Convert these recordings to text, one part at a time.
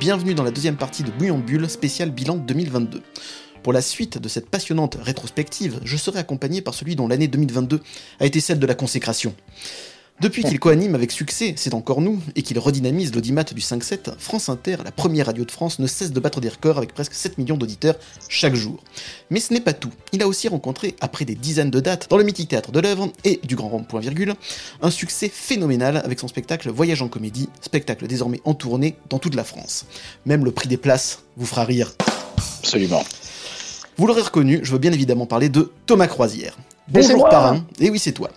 Bienvenue dans la deuxième partie de Bouillon Bulle spécial bilan 2022. Pour la suite de cette passionnante rétrospective, je serai accompagné par celui dont l'année 2022 a été celle de la consécration. Depuis qu'il coanime avec succès C'est encore nous et qu'il redynamise l'audimat du 5-7, France Inter, la première radio de France, ne cesse de battre des records avec presque 7 millions d'auditeurs chaque jour. Mais ce n'est pas tout. Il a aussi rencontré, après des dizaines de dates, dans le mythique théâtre de l'œuvre et du grand rond point virgule, un succès phénoménal avec son spectacle Voyage en comédie, spectacle désormais en tournée dans toute la France. Même le prix des places vous fera rire. Absolument. Vous l'aurez reconnu, je veux bien évidemment parler de Thomas Croisière. Bonjour parrain, et oui c'est toi.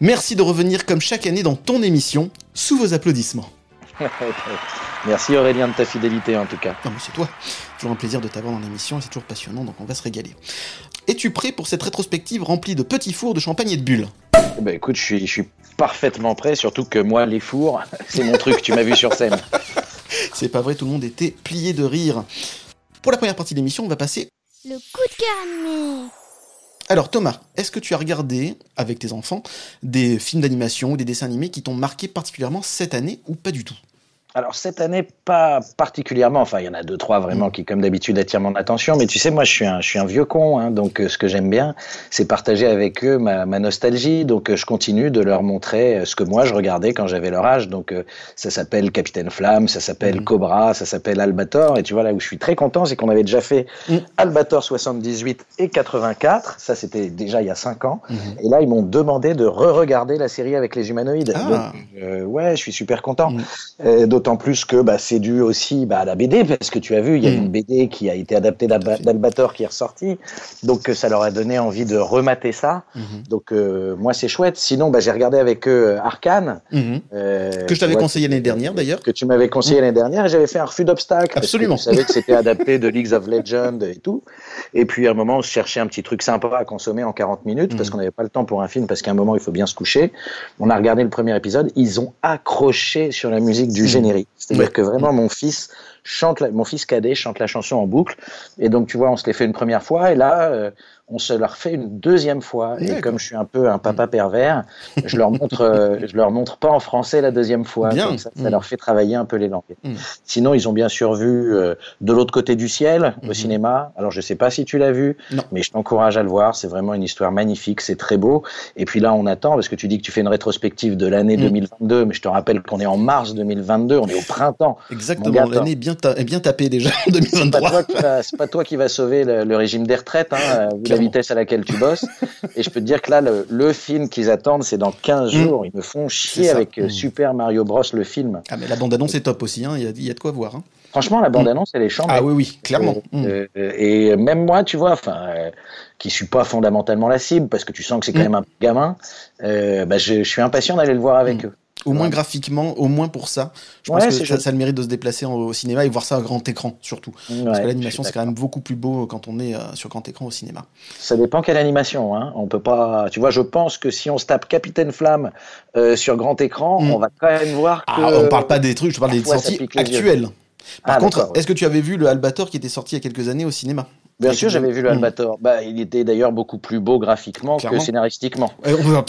Merci de revenir comme chaque année dans ton émission, sous vos applaudissements. Merci Aurélien de ta fidélité en tout cas. Non mais c'est toi, toujours un plaisir de t'avoir dans l'émission et c'est toujours passionnant donc on va se régaler. Es-tu prêt pour cette rétrospective remplie de petits fours, de champagne et de bulles? Eh ben, écoute, je suis, je suis parfaitement prêt, surtout que moi les fours, c'est mon truc, tu m'as vu sur scène. C'est pas vrai, tout le monde était plié de rire. Pour la première partie de l'émission, on va passer... Le coup de cœur animé alors Thomas, est-ce que tu as regardé avec tes enfants des films d'animation ou des dessins animés qui t'ont marqué particulièrement cette année ou pas du tout? Alors cette année, pas particulièrement. Enfin, il y en a deux, trois vraiment qui, comme d'habitude, attirent mon attention. Mais tu sais, moi, je suis un, je suis un vieux con. Hein, donc, euh, ce que j'aime bien, c'est partager avec eux ma, ma nostalgie. Donc, euh, je continue de leur montrer euh, ce que moi je regardais quand j'avais leur âge. Donc, ça s'appelle Capitaine Flamme, ça s'appelle mhm. Cobra, ça s'appelle Albator. Et tu vois là où je suis très content, c'est qu'on avait déjà fait mm. Albator 78 et 84. Ça, c'était déjà il y a cinq ans. Mhm. Et là, ils m'ont demandé de re-regarder la série avec les humanoïdes. Ah. Donc, ouais, je suis super content. Mm. D'autant plus que bah, c'est dû aussi bah, à la BD, parce que tu as vu, il y a mm. une BD qui a été adaptée d'Albator qui est ressortie. Donc ça leur a donné envie de remater ça. Mm-hmm. Donc euh, moi c'est chouette. Sinon, bah, j'ai regardé avec eux Arkane. Mm-hmm. Euh, que je t'avais conseillé l'année dernière d'ailleurs. Que tu m'avais conseillé mm. l'année dernière et j'avais fait un refus d'obstacle. Absolument. Parce que je savais que c'était adapté de Leagues of Legends et tout. Et puis à un moment, on se cherchait un petit truc sympa à consommer en 40 minutes parce mm. qu'on n'avait pas le temps pour un film parce qu'à un moment, il faut bien se coucher. On a regardé le premier épisode. Ils ont accroché sur la musique du générique. C'est-à-dire que vraiment, mon fils chante, mon fils cadet chante la chanson en boucle. Et donc, tu vois, on se l'est fait une première fois. Et là, euh, on se leur fait une deuxième fois. Et comme je suis un peu un papa pervers, je leur montre, euh, je leur montre pas en français la deuxième fois. Bien. ça, ça, leur fait travailler un peu les langues. Mm. Sinon, ils ont bien sûr vu euh, De l'autre côté du ciel au mm-hmm. cinéma. Alors, je sais pas si tu l'as vu, non. mais je t'encourage à le voir. C'est vraiment une histoire magnifique. C'est très beau. Et puis là, on attend parce que tu dis que tu fais une rétrospective de l'année mm. 2022, mais je te rappelle qu'on est en mars 2022. On est au printemps. Exactement. L'année est bien, bien tapée déjà en 2023. C'est pas, toi qui va sauver le, le régime des retraites. Hein, vitesse à laquelle tu bosses. et je peux te dire que là, le, le film qu'ils attendent, c'est dans 15 mm. jours. Ils me font chier avec euh, mm. Super Mario Bros, le film. Ah, mais la bande-annonce est top aussi, hein. il, y a, il y, a, de quoi voir. Hein. Franchement, la bande-annonce, elle est chante. Ah oui, oui, clairement. Euh, mm. euh, et même moi, tu vois, enfin, euh, qui suis pas fondamentalement la cible, parce que tu sens que c'est quand même un gamin, bah, je, je, suis impatient d'aller le voir avec eux. Au moins graphiquement, au moins pour ça. Je ouais, pense que ça, ça, a le mérite de se déplacer au cinéma et voir ça à grand écran, surtout. Ouais, Parce que l'animation, c'est quand même beaucoup plus beau quand on est euh, sur grand écran au cinéma. Ça dépend quelle animation. Hein. On peut pas. Tu vois, je pense que si on se tape Capitaine Flamme euh, sur grand écran, mm. on va quand même voir que. Ah, on parle pas des trucs, je parle des sorties actuelles. Par ah, contre, est-ce que tu avais vu le Albator qui était sorti il y a quelques années au cinéma? Bien sûr, j'avais vu le Albator. Mmh. Bah, il était d'ailleurs beaucoup plus beau graphiquement Clairement. que scénaristiquement.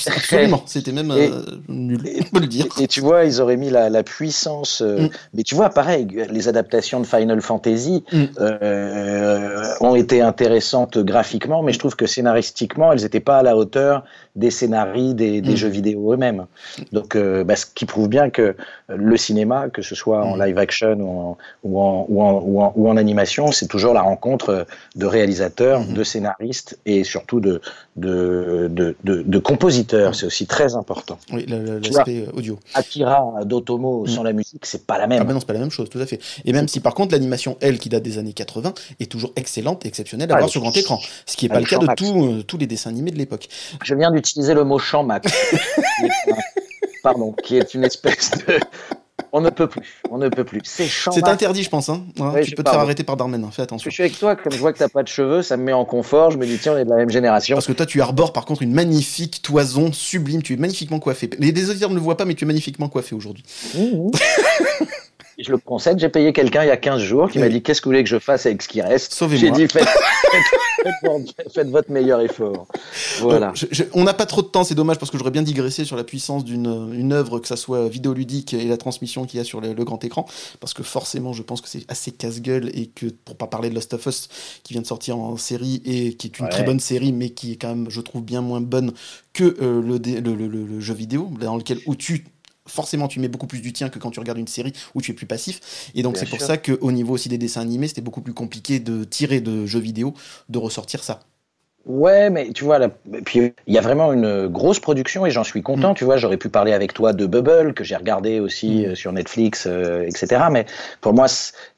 Absolument, c'était même et, euh, nul, on peut le dire. Et, tu vois, ils auraient mis la, la puissance. Euh, mmh. Mais tu vois, pareil, les adaptations de Final Fantasy mmh. euh, ont été intéressantes graphiquement, mais je trouve que scénaristiquement, elles n'étaient pas à la hauteur des scénarii des, des jeux vidéo eux-mêmes. Donc, euh, bah, ce qui prouve bien que le cinéma, que ce soit en live action ou en, ou en, ou en, ou en, ou en animation, c'est toujours la rencontre de réalisateurs, mmh. de scénaristes et surtout de, de, de, de, de compositeurs. Mmh. C'est aussi très important. Oui, l'aspect audio. Akira d'Otomo mmh. sans la musique, c'est pas la même. Ah ben non, c'est pas la même chose, tout à fait. Et même si par contre l'animation, elle, qui date des années 80, est toujours excellente et exceptionnelle à ah, voir sur grand écran. Ce qui n'est pas le cas de tout, euh, tous les dessins animés de l'époque. Je viens d'utiliser le mot champ max. Pardon, qui est une espèce de, on ne peut plus. On ne peut plus. C'est C'est interdit, je pense. Hein. Ouais, ouais, tu peux te faire arrêter par Darmanin. Fais attention. Je suis avec toi. Comme je vois que t'as pas de cheveux, ça me met en confort. Je me dis tiens, on est de la même génération. Parce que toi, tu arbores par contre une magnifique toison sublime. Tu es magnifiquement coiffé. Les auditeurs ne le voient pas, mais tu es magnifiquement coiffé aujourd'hui. Mmh, mmh. Je le concède, j'ai payé quelqu'un il y a 15 jours qui m'a dit qu'est-ce que vous voulez que je fasse avec ce qui reste? Sauvez-moi. J'ai dit faites, faites, votre meilleur effort. Voilà. on n'a pas trop de temps, c'est dommage parce que j'aurais bien digressé sur la puissance d'une une œuvre, que ça soit vidéoludique et la transmission qu'il y a sur le, grand écran, parce que forcément, je pense que c'est assez casse-gueule et que pour pas parler de Lost of Us qui vient de sortir en série et qui est une très bonne série, mais qui est quand même, je trouve, bien moins bonne que euh, le, le, le, jeu vidéo, dans lequel où tu forcément tu mets beaucoup plus du tien que quand tu regardes une série où tu es plus passif. Et donc c'est pour ça qu'au niveau aussi des dessins animés, c'était beaucoup plus compliqué de tirer de jeux vidéo, de ressortir ça. Ouais, mais tu vois, là, puis il y a vraiment une grosse production et j'en suis content. Mm. Tu vois, j'aurais pu parler avec toi de Bubble que j'ai regardé aussi mm. euh, sur Netflix, euh, etc. Mais pour moi,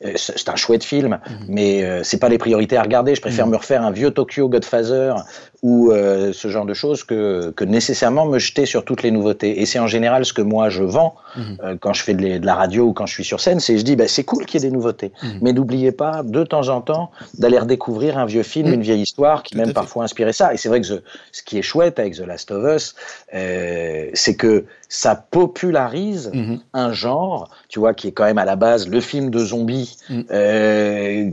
euh, c'est un chouette film, mm. mais c'est pas les priorités à regarder. Je préfère me refaire un vieux Tokyo Godfather ou euh, ce genre de choses que, que, nécessairement me jeter sur toutes les nouveautés. Et c'est en général ce que moi je vends mhm. euh, quand je fais de, de, la radio ou quand je suis sur scène, c'est je dis bah, c'est cool qu'il y ait des nouveautés, mhm. mais n'oubliez pas de temps en temps d'aller redécouvrir un vieux film, mhm. une vieille histoire qui même parfois inspiré ça. Et c'est vrai que ce qui est chouette avec The Last of Us, euh, c'est que ça popularise un genre, tu vois, qui est quand même à la base le film de zombies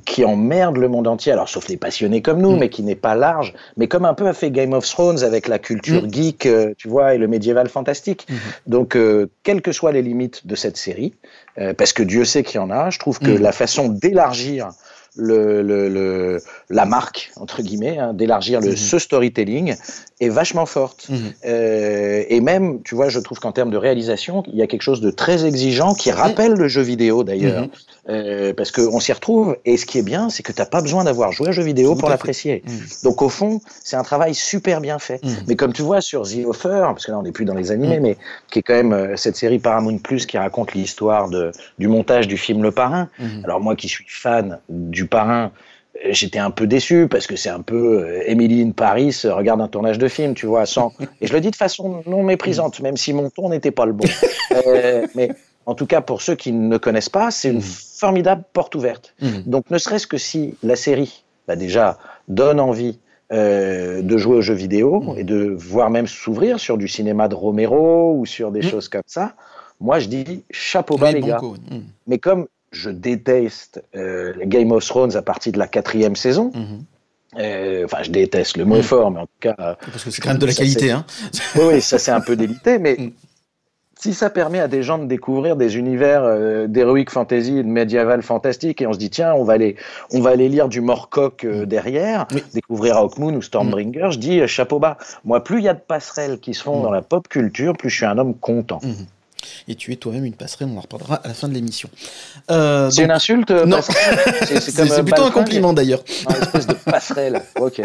qui emmerde le monde entier. Alors sauf les passionnés comme nous, mais qui n'est pas large, mais comme un peu a fait Game of Thrones avec la culture mm. geek, euh, tu vois, et le médiéval fantastique. Mm-hmm. Donc, euh, quelles que soient les limites de cette série, euh, parce que Dieu sait qu'il y en a, je trouve que mm. la façon d'élargir le, le, la marque entre guillemets, hein, d'élargir le mm-hmm. ce storytelling est vachement forte. Mm-hmm. et même, tu vois, je trouve qu'en termes de réalisation, il y a quelque chose de très exigeant qui rappelle le jeu vidéo d'ailleurs. Euh, parce qu'on s'y retrouve. Et ce qui est bien, c'est que tu n'as pas besoin d'avoir joué à un jeu vidéo pour l'apprécier. Mm. Donc au fond, c'est un travail super bien fait. Mm. Mais comme tu vois sur The Offer, parce que là on n'est plus dans les animés, mm. mais qui est quand même euh, cette série Paramount Plus qui raconte l'histoire du montage du film Le Parrain. Alors moi qui suis fan du Parrain, euh, j'étais un peu déçu parce que c'est un peu Emily in Paris regarde un tournage de film, tu vois, sans et je le dis de façon non méprisante, même si mon ton n'était pas le bon. euh, mais en tout cas pour ceux qui ne connaissent pas, c'est une mmh. formidable porte ouverte. Mmh. Donc ne serait-ce que si la série, bah déjà, donne envie euh, de jouer aux jeux vidéo mmh. et de voir même s'ouvrir sur du cinéma de Romero ou sur des choses comme ça, moi je dis chapeau bas les gars. Mais comme je déteste euh, Game of Thrones à partir de la quatrième saison, euh, enfin, je déteste le mot est fort, mais en tout cas. Parce que c'est quand même de la qualité, hein. oui, ça c'est un peu délité, mais si ça permet à des gens de découvrir des univers euh, d'heroic fantasy et de médiéval fantastique, et on se dit tiens, on va aller, on va aller lire du Morcock euh, derrière, découvrir Hawkmoon ou Stormbringer, je dis euh, chapeau bas. Moi, plus il y a de passerelles qui se font dans la pop culture, plus je suis un homme content. Mm-hmm. Et tu es toi-même une passerelle, on en reparlera à la fin de l'émission. c'est une insulte Non, c'est plutôt un compliment d'ailleurs. Une espèce de passerelle, ok.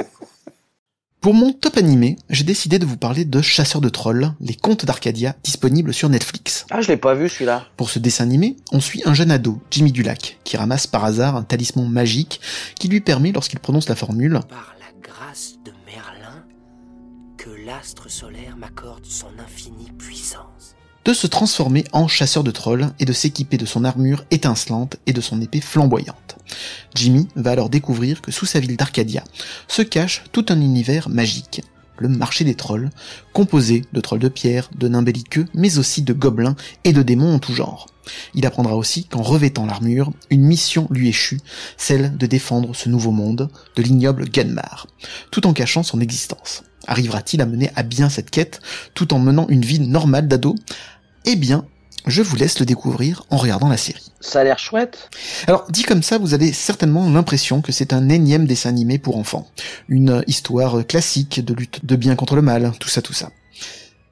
Pour mon top animé, j'ai décidé de vous parler de Chasseurs de Trolls, les contes d'Arcadia, disponibles sur Netflix. Ah, je l'ai pas vu celui-là. Pour ce dessin animé, on suit un jeune ado, Jimmy Dulac, qui ramasse par hasard un talisman magique qui lui permet, lorsqu'il prononce la formule Par la grâce de Merlin, que l'astre solaire m'accorde son infinie puissance de se transformer en chasseur de trolls et de s'équiper de son armure étincelante et de son épée flamboyante. Jimmy va alors découvrir que sous sa ville d'Arcadia se cache tout un univers magique, le marché des trolls, composé de trolls de pierre, de nains belliqueux, mais aussi de gobelins et de démons en tout genre. Il apprendra aussi qu'en revêtant l'armure, une mission lui échut, celle de défendre ce nouveau monde de l'ignoble Gunmar, tout en cachant son existence. Arrivera-t-il à mener à bien cette quête tout en menant une vie normale d'ado? Eh bien, je vous laisse le découvrir en regardant la série. Ça a l'air chouette. Alors, dit comme ça, vous avez certainement l'impression que c'est un énième dessin animé pour enfants. Une histoire classique de lutte de bien contre le mal, tout ça, tout ça.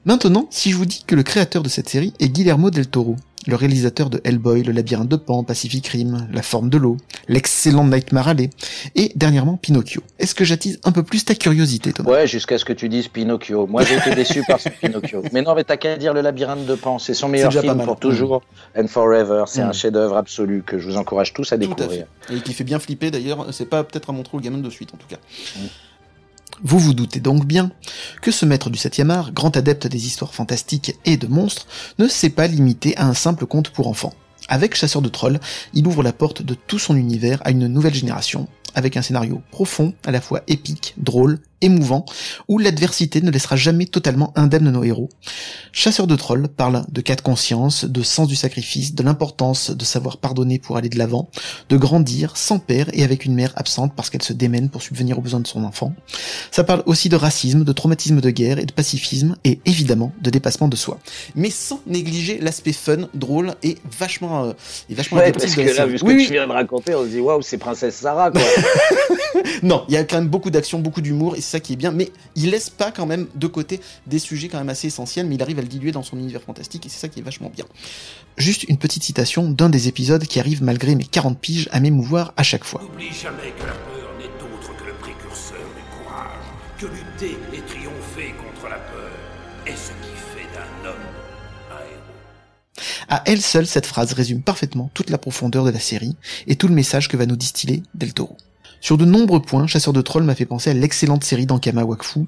Maintenant, si je vous dis que le créateur de cette série est Guillermo del Toro, le réalisateur de Hellboy, Le Labyrinthe de Pan, Pacific Rim, La Forme de l'eau, l'excellent Nightmare Alley, et dernièrement Pinocchio. Est-ce que j'attise un peu plus ta curiosité, Thomas? Ouais, jusqu'à ce que tu dises Pinocchio. Moi, j'ai été déçu par ce Pinocchio. Mais non, mais t'as qu'à dire Le Labyrinthe de Pan. C'est son meilleur film pour toujours and forever. C'est un mm. chef-d'œuvre absolu que je vous encourage tous à découvrir. Et qui fait bien flipper d'ailleurs. C'est pas peut-être à montrer aux gamins de suite, en tout cas. Mm. Vous vous doutez donc bien que ce maître du 7 art, grand adepte des histoires fantastiques et de monstres, ne s'est pas limité à un simple conte pour enfants. Avec Chasseur de Trolls, il ouvre la porte de tout son univers à une nouvelle génération, avec un scénario profond, à la fois épique, drôle émouvant où l'adversité ne laissera jamais totalement indemne nos héros. Chasseur de trolls parle de cas de conscience, de sens du sacrifice, de l'importance de savoir pardonner pour aller de l'avant, de grandir sans père et avec une mère absente parce qu'elle se démène pour subvenir aux besoins de son enfant. Ça parle aussi de racisme, de traumatisme de guerre et de pacifisme et évidemment de dépassement de soi. Mais sans négliger l'aspect fun, drôle et vachement, euh, et vachement ouais, parce que là, vu ce que tu viens de raconter, on se dit waouh, c'est Princesse Sarah quoi. non, il y a quand même beaucoup d'action, beaucoup d'humour et c'est ça qui est bien, mais il laisse pas quand même de côté des sujets quand même assez essentiels, mais il arrive à le diluer dans son univers fantastique et c'est ça qui est vachement bien. Juste une petite citation d'un des épisodes qui arrive malgré mes 40 piges à m'émouvoir à chaque fois. N'oublie jamais que la peur n'est autre que le précurseur du courage, que lutter et triompher contre la peur est ce qui fait d'un homme un héros. À elle seule, cette phrase résume parfaitement toute la profondeur de la série et tout le message que va nous distiller Del Toro. Sur de nombreux points, Chasseur de Trolls m'a fait penser à l'excellente série d'Ankama Wakfu,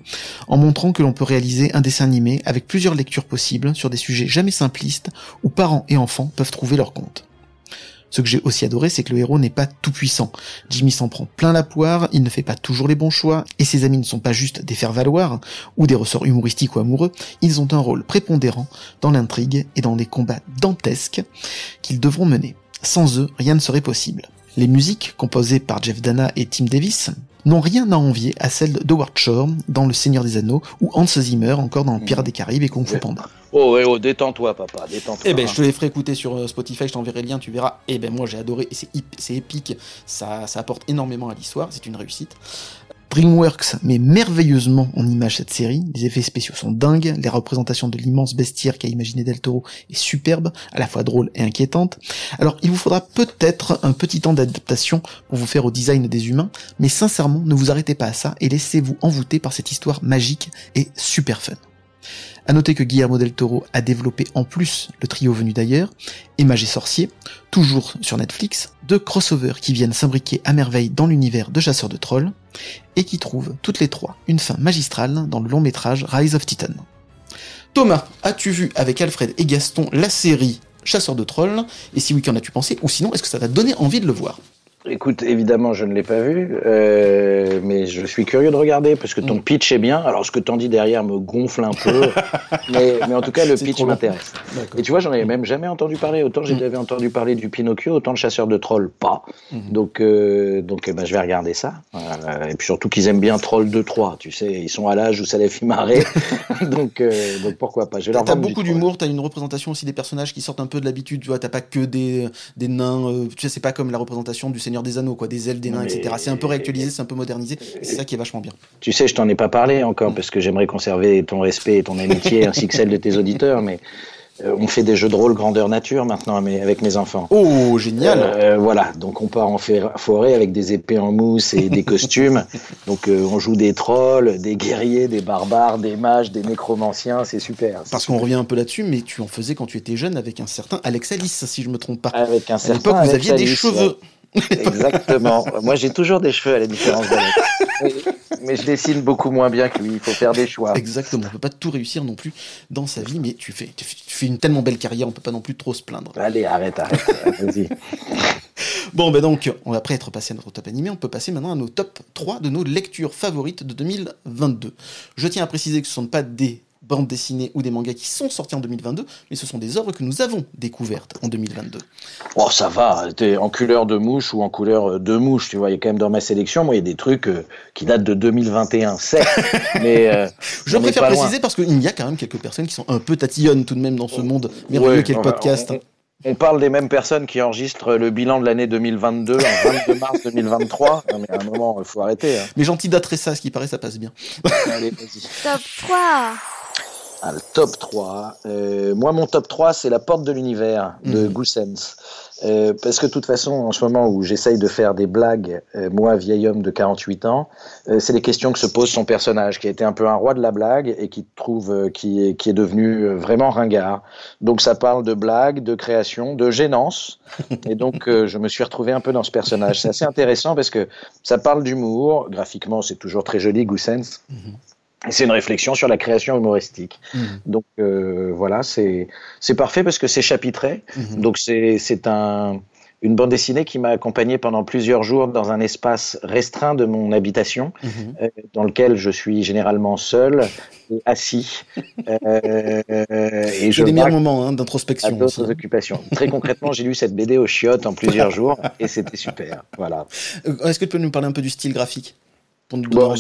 en montrant que l'on peut réaliser un dessin animé avec plusieurs lectures possibles sur des sujets jamais simplistes où parents et enfants peuvent trouver leur compte. Ce que j'ai aussi adoré, c'est que le héros n'est pas tout puissant. Jimmy s'en prend plein la poire, il ne fait pas toujours les bons choix, et ses amis ne sont pas juste des faire-valoir, ou des ressorts humoristiques ou amoureux, ils ont un rôle prépondérant dans l'intrigue et dans les combats dantesques qu'ils devront mener. Sans eux, rien ne serait possible. Les musiques, composées par Jeff Dana et Tim Davis, n'ont rien à envier à celles de Howard Shore dans Le Seigneur des Anneaux ou Hans Zimmer encore dans Pirates des Caraïbes et Kung Fu Panda. Oh, ouais, oh, détends-toi, papa, détends-toi. Eh ben, je te les ferai écouter sur euh, Spotify, je t'enverrai le lien, tu verras. Eh ben, moi, j'ai adoré, et c'est, c'est épique, ça, ça apporte énormément à l'histoire, c'est une réussite. DreamWorks met merveilleusement en image cette série, les effets spéciaux sont dingues, les représentations de l'immense bestiaire qu'a imaginé Del Toro est superbe, à la fois drôle et inquiétante. Alors il vous faudra peut-être un petit temps d'adaptation pour vous faire au design des humains, mais sincèrement ne vous arrêtez pas à ça et laissez-vous envoûter par cette histoire magique et super fun. À noter que Guillermo del Toro a développé en plus le trio venu d'ailleurs, et Mage Sorcier, toujours sur Netflix, deux crossovers qui viennent s'imbriquer à merveille dans l'univers de Chasseurs de Trolls, et qui trouvent toutes les trois une fin magistrale dans le long métrage Rise of Titan. Thomas, as-tu vu avec Alfred et Gaston la série Chasseurs de Trolls? Et si oui, qu'en as-tu pensé? Ou sinon, est-ce que ça t'a donné envie de le voir? Écoute, évidemment, je ne l'ai pas vu, euh, mais je suis curieux de regarder parce que ton Mm. pitch est bien. Alors, ce que t'en dis derrière me gonfle un peu, mais, mais en tout cas, le pitch m'intéresse. Et tu vois, j'en avais même jamais entendu parler. Autant Mm. j'avais entendu parler du Pinocchio, autant le chasseur de trolls, pas. Mhm. Donc, euh, donc eh ben, je vais regarder ça. Euh, et puis surtout qu'ils aiment bien Troll 2-3. Tu sais, ils sont à l'âge où ça les fait marrer. donc, donc pourquoi pas. T'as beaucoup d'humour, t'as une représentation aussi des personnages qui sortent un peu de l'habitude, tu vois, t'as pas que des, des nains, tu sais, c'est pas comme la représentation du Seigneur des Anneaux, quoi, des ailes, des nains, Mais- etc. C'est un peu réactualisé, c'est un peu modernisé, c'est ça qui est vachement bien. Tu sais, je t'en ai pas parlé encore parce que j'aimerais conserver ton respect et ton amitié ainsi que celle de tes auditeurs, mais euh, on fait des jeux de rôle grandeur nature maintenant avec mes enfants. Oh, génial Euh, voilà, donc on part en forêt avec des épées en mousse et des costumes. Donc euh, on joue des trolls, des guerriers, des barbares, des mages, des nécromanciens, c'est super. Parce qu'on revient un peu là-dessus, mais tu en faisais quand tu étais jeune avec un certain Alex Alice, si je me trompe pas. Avec un À l'époque, vous aviez des cheveux. ouais. Exactement. Moi, j'ai toujours des cheveux à la différence d'Alex. Mais, je dessine beaucoup moins bien que lui. Il faut faire des choix. Exactement, on peut pas tout réussir non plus dans sa vie, mais tu fais, tu fais, une tellement belle carrière, on peut pas non plus trop se plaindre. Allez, arrête, arrête. Vas-y. Bon, ben donc, on après être passé à notre top animé, on peut passer maintenant à nos top 3 de nos lectures favorites de 2022. Je tiens à préciser que ce ne sont pas des bandes dessinées ou des mangas qui sont sortis en 2022, mais ce sont des œuvres que nous avons découvertes en 2022. Oh, ça va. T'es en couleur de mouche ou en couleur de mouche, tu vois. Il y a quand même dans ma sélection, moi, il y a des trucs euh, qui datent de 2021, certes. mais euh, Je préfère loin. préciser parce qu'il y a quand même quelques personnes qui sont un peu tatillonnes tout de même dans ce monde merveilleux Ouais, qu'est le podcast. On, on parle des mêmes personnes qui enregistrent le bilan de l'année 2022 en 22 mars 2023. Non, mais à un moment, il faut arrêter. hein. Mais gentil d'attraper ça, ce qui paraît, ça passe bien. Allez, vas-y. Top 3. Ah, le top 3. Euh, moi, mon top 3, c'est La Porte de l'Univers de Mhm. Goossens. Euh, parce que de toute façon, en ce moment où j'essaye de faire des blagues, euh, moi, vieil homme de 48 ans, euh, c'est les questions que se pose son personnage, qui a été un peu un roi de la blague et qui trouve, euh, qui, est, qui est devenu euh, vraiment ringard. Donc ça parle de blague, de création, de gênance. Et donc euh, je me suis retrouvé un peu dans ce personnage. C'est assez intéressant parce que ça parle d'humour. Graphiquement, c'est toujours très joli, Goossens. Mhm. C'est une réflexion sur la création humoristique. Mhm. Donc euh, voilà, c'est c'est parfait parce que c'est chapitré. Mhm. Donc c'est c'est un une bande dessinée qui m'a accompagné pendant plusieurs jours dans un espace restreint de mon habitation, Mhm. euh, dans lequel je suis généralement seul et assis. Euh, et je C'est des meilleurs moments hein, à d'introspection. d'autres aussi. occupations. Très concrètement, j'ai lu cette BD au chiottes en plusieurs jours et c'était super. Voilà. Euh, Est-ce que tu peux nous parler un peu du style graphique? Pour nous Bon,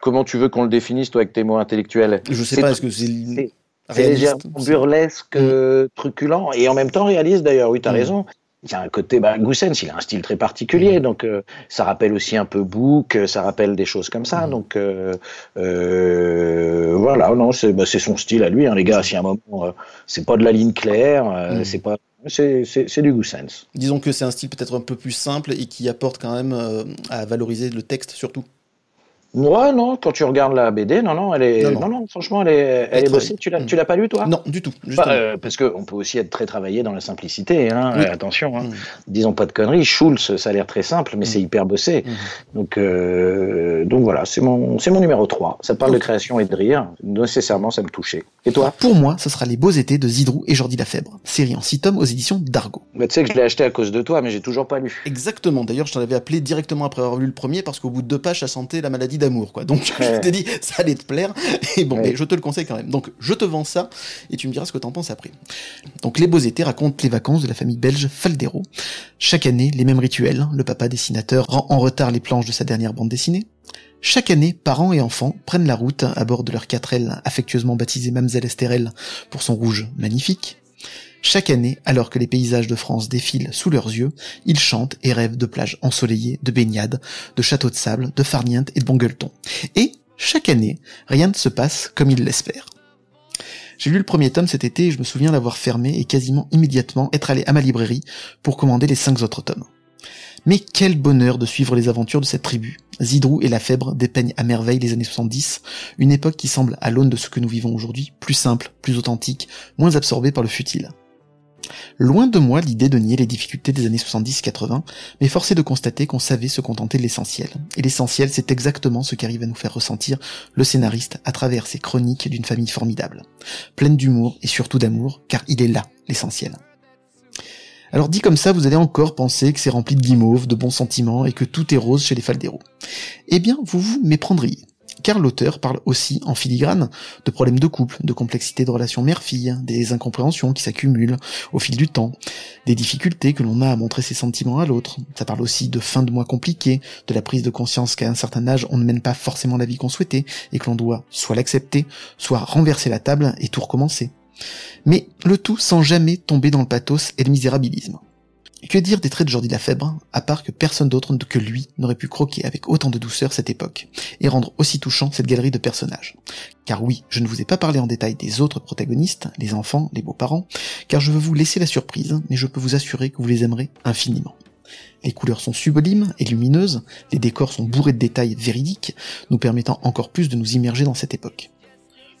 comment tu veux qu'on le définisse, toi, avec tes mots intellectuels Je sais pas, est-ce que c'est c'est- légèrement burlesque, euh, truculent, et en même temps réaliste d'ailleurs, oui, tu as Mm. raison. Il y a un côté, bah, Goussens, il a un style très particulier, donc euh, ça rappelle aussi un peu Book, euh, ça rappelle des choses comme ça, Mm. donc euh, voilà, non, c'est bah, c'est son style à lui, hein, les gars, si à un moment, c'est pas de la ligne claire, Mm. c'est pas, c'est du Goussens. Disons que c'est un style peut-être un peu plus simple et qui apporte quand même à valoriser le texte surtout. Ouais, non, quand tu regardes la BD, non, non, elle est, Non, non, non. non, franchement, elle est, elle est bossée. Tu l'as, Mm. tu l'as pas lu, toi? Non, du tout. Bah, euh, parce qu'on peut aussi être très travaillé dans la simplicité, hein, Oui. attention, hein. Mm. disons pas de conneries. Schulz, ça a l'air très simple, mais Mm. c'est hyper bossé. Donc, euh, donc voilà, c'est mon, c'est mon numéro 3. Ça parle de création et de rire. Nécessairement, ça me touchait. Et toi? Pour moi, ce sera Les Beaux Étés de Zidrou et Jordi Lafèbre, série en 6 tomes aux éditions d'Argo. bah, Tu sais que je l'ai acheté à cause de toi, mais j'ai toujours pas lu. Exactement. D'ailleurs, je t'en avais appelé directement après avoir lu le premier parce qu'au bout de deux pages, ça sentait la maladie d'amour, quoi. Donc, je t'ai dit, ça allait te plaire. Et bon, Ouais. mais je te le conseille quand même. Donc, je te vends ça et tu me diras ce que t'en penses après. Donc, Les Beaux Étés racontent les vacances de la famille belge Faldero. Chaque année, les mêmes rituels. Le papa dessinateur rend en retard les planches de sa dernière bande dessinée. Chaque année, parents et enfants prennent la route à bord de leur 4L, affectueusement baptisée Mamselle Estérelle pour son rouge magnifique. Chaque année, alors que les paysages de France défilent sous leurs yeux, ils chantent et rêvent de plages ensoleillées, de baignades, de châteaux de sable, de farniente et de bongueuleton. Et, chaque année, rien ne se passe comme ils l'espèrent. J'ai lu le premier tome cet été et je me souviens l'avoir fermé et quasiment immédiatement être allé à ma librairie pour commander les cinq autres tomes. Mais quel bonheur de suivre les aventures de cette tribu. Zidrou et Lafèbre dépeignent à merveille les années 70, une époque qui semble, à l'aune de ce que nous vivons aujourd'hui, plus simple, plus authentique, moins absorbée par le futile. Loin de moi l'idée de nier les difficultés des années 70-80, mais force est de constater qu'on savait se contenter de l'essentiel. Et l'essentiel, c'est exactement ce qu'arrive à nous faire ressentir le scénariste à travers ses chroniques d'une famille formidable, pleine d'humour et surtout d'amour, car il est là, l'essentiel. Alors dit comme ça, vous allez encore penser que c'est rempli de guimauves, de bons sentiments et que tout est rose chez les Faldero. Eh bien, vous vous méprendriez. Car l'auteur parle aussi, en filigrane, de problèmes de couple, de complexité de relations mère-fille, des incompréhensions qui s'accumulent au fil du temps, des difficultés que l'on a à montrer ses sentiments à l'autre. Ça parle aussi de fins de mois compliquées, de la prise de conscience qu'à un certain âge on ne mène pas forcément la vie qu'on souhaitait et que l'on doit soit l'accepter, soit renverser la table et tout recommencer. Mais le tout sans jamais tomber dans le pathos et le misérabilisme. Que dire des traits de Jordi Lafèbre, à part que personne d'autre que lui n'aurait pu croquer avec autant de douceur cette époque, et rendre aussi touchant cette galerie de personnages. Car oui, je ne vous ai pas parlé en détail des autres protagonistes, les enfants, les beaux-parents, car je veux vous laisser la surprise, mais je peux vous assurer que vous les aimerez infiniment. Les couleurs sont sublimes et lumineuses, les décors sont bourrés de détails véridiques, nous permettant encore plus de nous immerger dans cette époque.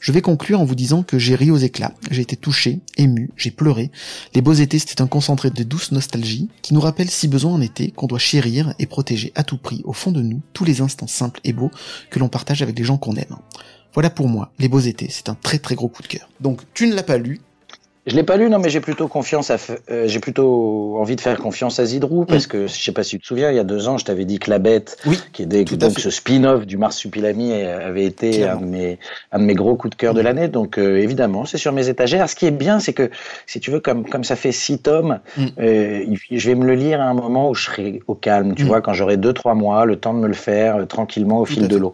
Je vais conclure en vous disant que j'ai ri aux éclats, j'ai été touché, ému, j'ai pleuré. Les beaux étés, c'était un concentré de douce nostalgie qui nous rappelle si besoin en été qu'on doit chérir et protéger à tout prix au fond de nous tous les instants simples et beaux que l'on partage avec les gens qu'on aime. Voilà pour moi, Les beaux étés, c'est un très très gros coup de cœur. Donc tu ne l'as pas lu, Je l'ai pas lu, non, mais j'ai plutôt confiance à, f- euh, j'ai plutôt envie de faire confiance à Zidrou parce que je sais pas si tu te souviens, il y a deux ans, je t'avais dit que la bête, Mm. Oui, qui est des- donc ce spin-off du Marsupilami euh, avait été un de mes un de mes gros coups de cœur de Mm. l'année. Donc euh, évidemment, c'est sur mes étagères. Ce qui est bien, c'est que si tu veux, comme comme ça fait six tomes, Mm. euh, je vais me le lire à un moment où je serai au calme. Tu Mm. vois, quand j'aurai deux trois mois, le temps de me le faire euh, tranquillement au fil de l'eau.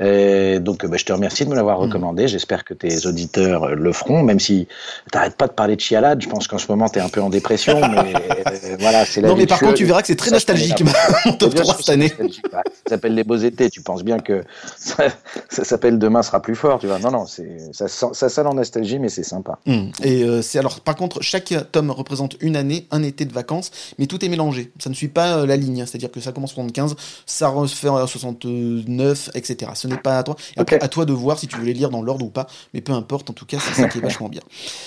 Euh, donc, bah, je te remercie de me l'avoir Mm. recommandé. J'espère que tes auditeurs le feront, même si t'arrêtes pas de parler de chialade. Je pense qu'en ce moment, tu es un peu en dépression, mais euh, voilà, c'est la Non mais de par contre tu verras que c'est très Ça, nostalgique mon top Bien 3 sûr, cette année. Ça s'appelle les beaux étés. Tu penses bien que ça, ça s'appelle demain sera plus fort. Tu vois Non, non, ça, ça sonne en nostalgie, mais c'est sympa. Hmm. Et euh, c'est alors par contre chaque tome représente une année, un été de vacances, mais tout est mélangé. Ça ne suit pas euh, la ligne, c'est-à-dire que ça commence en 75, ça refait en 69, etc. Ce n'est pas à toi. Et après à toi de voir si tu veux les lire dans l'ordre ou pas, mais peu importe. En tout cas, c'est ça qui est vachement bien.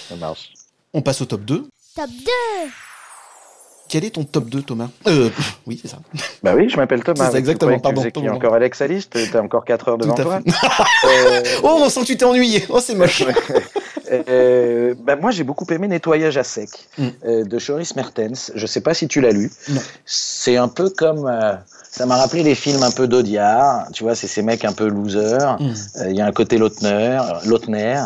Ça marche. On passe au top 2. Top 2 Quel est ton top 2, Thomas? Euh, oui, c'est ça. Bah oui, je m'appelle Thomas. C'est ça, exactement, Tu tu pardon, qui pardon. encore Alex Alice T'as encore 4 heures devant à toi. Euh, Oh, on sent que tu t'es ennuyé. Oh, c'est moche. Euh, bah, moi, j'ai beaucoup aimé Nettoyage à sec Mm. euh, de Joris Mertens. Je sais pas si tu l'as lu. Non. C'est un peu comme. euh, ça m'a rappelé les films un peu d'Audiard. Tu vois, c'est ces mecs un peu losers. Mm. Euh, Il y a un côté Lautner. Lautner.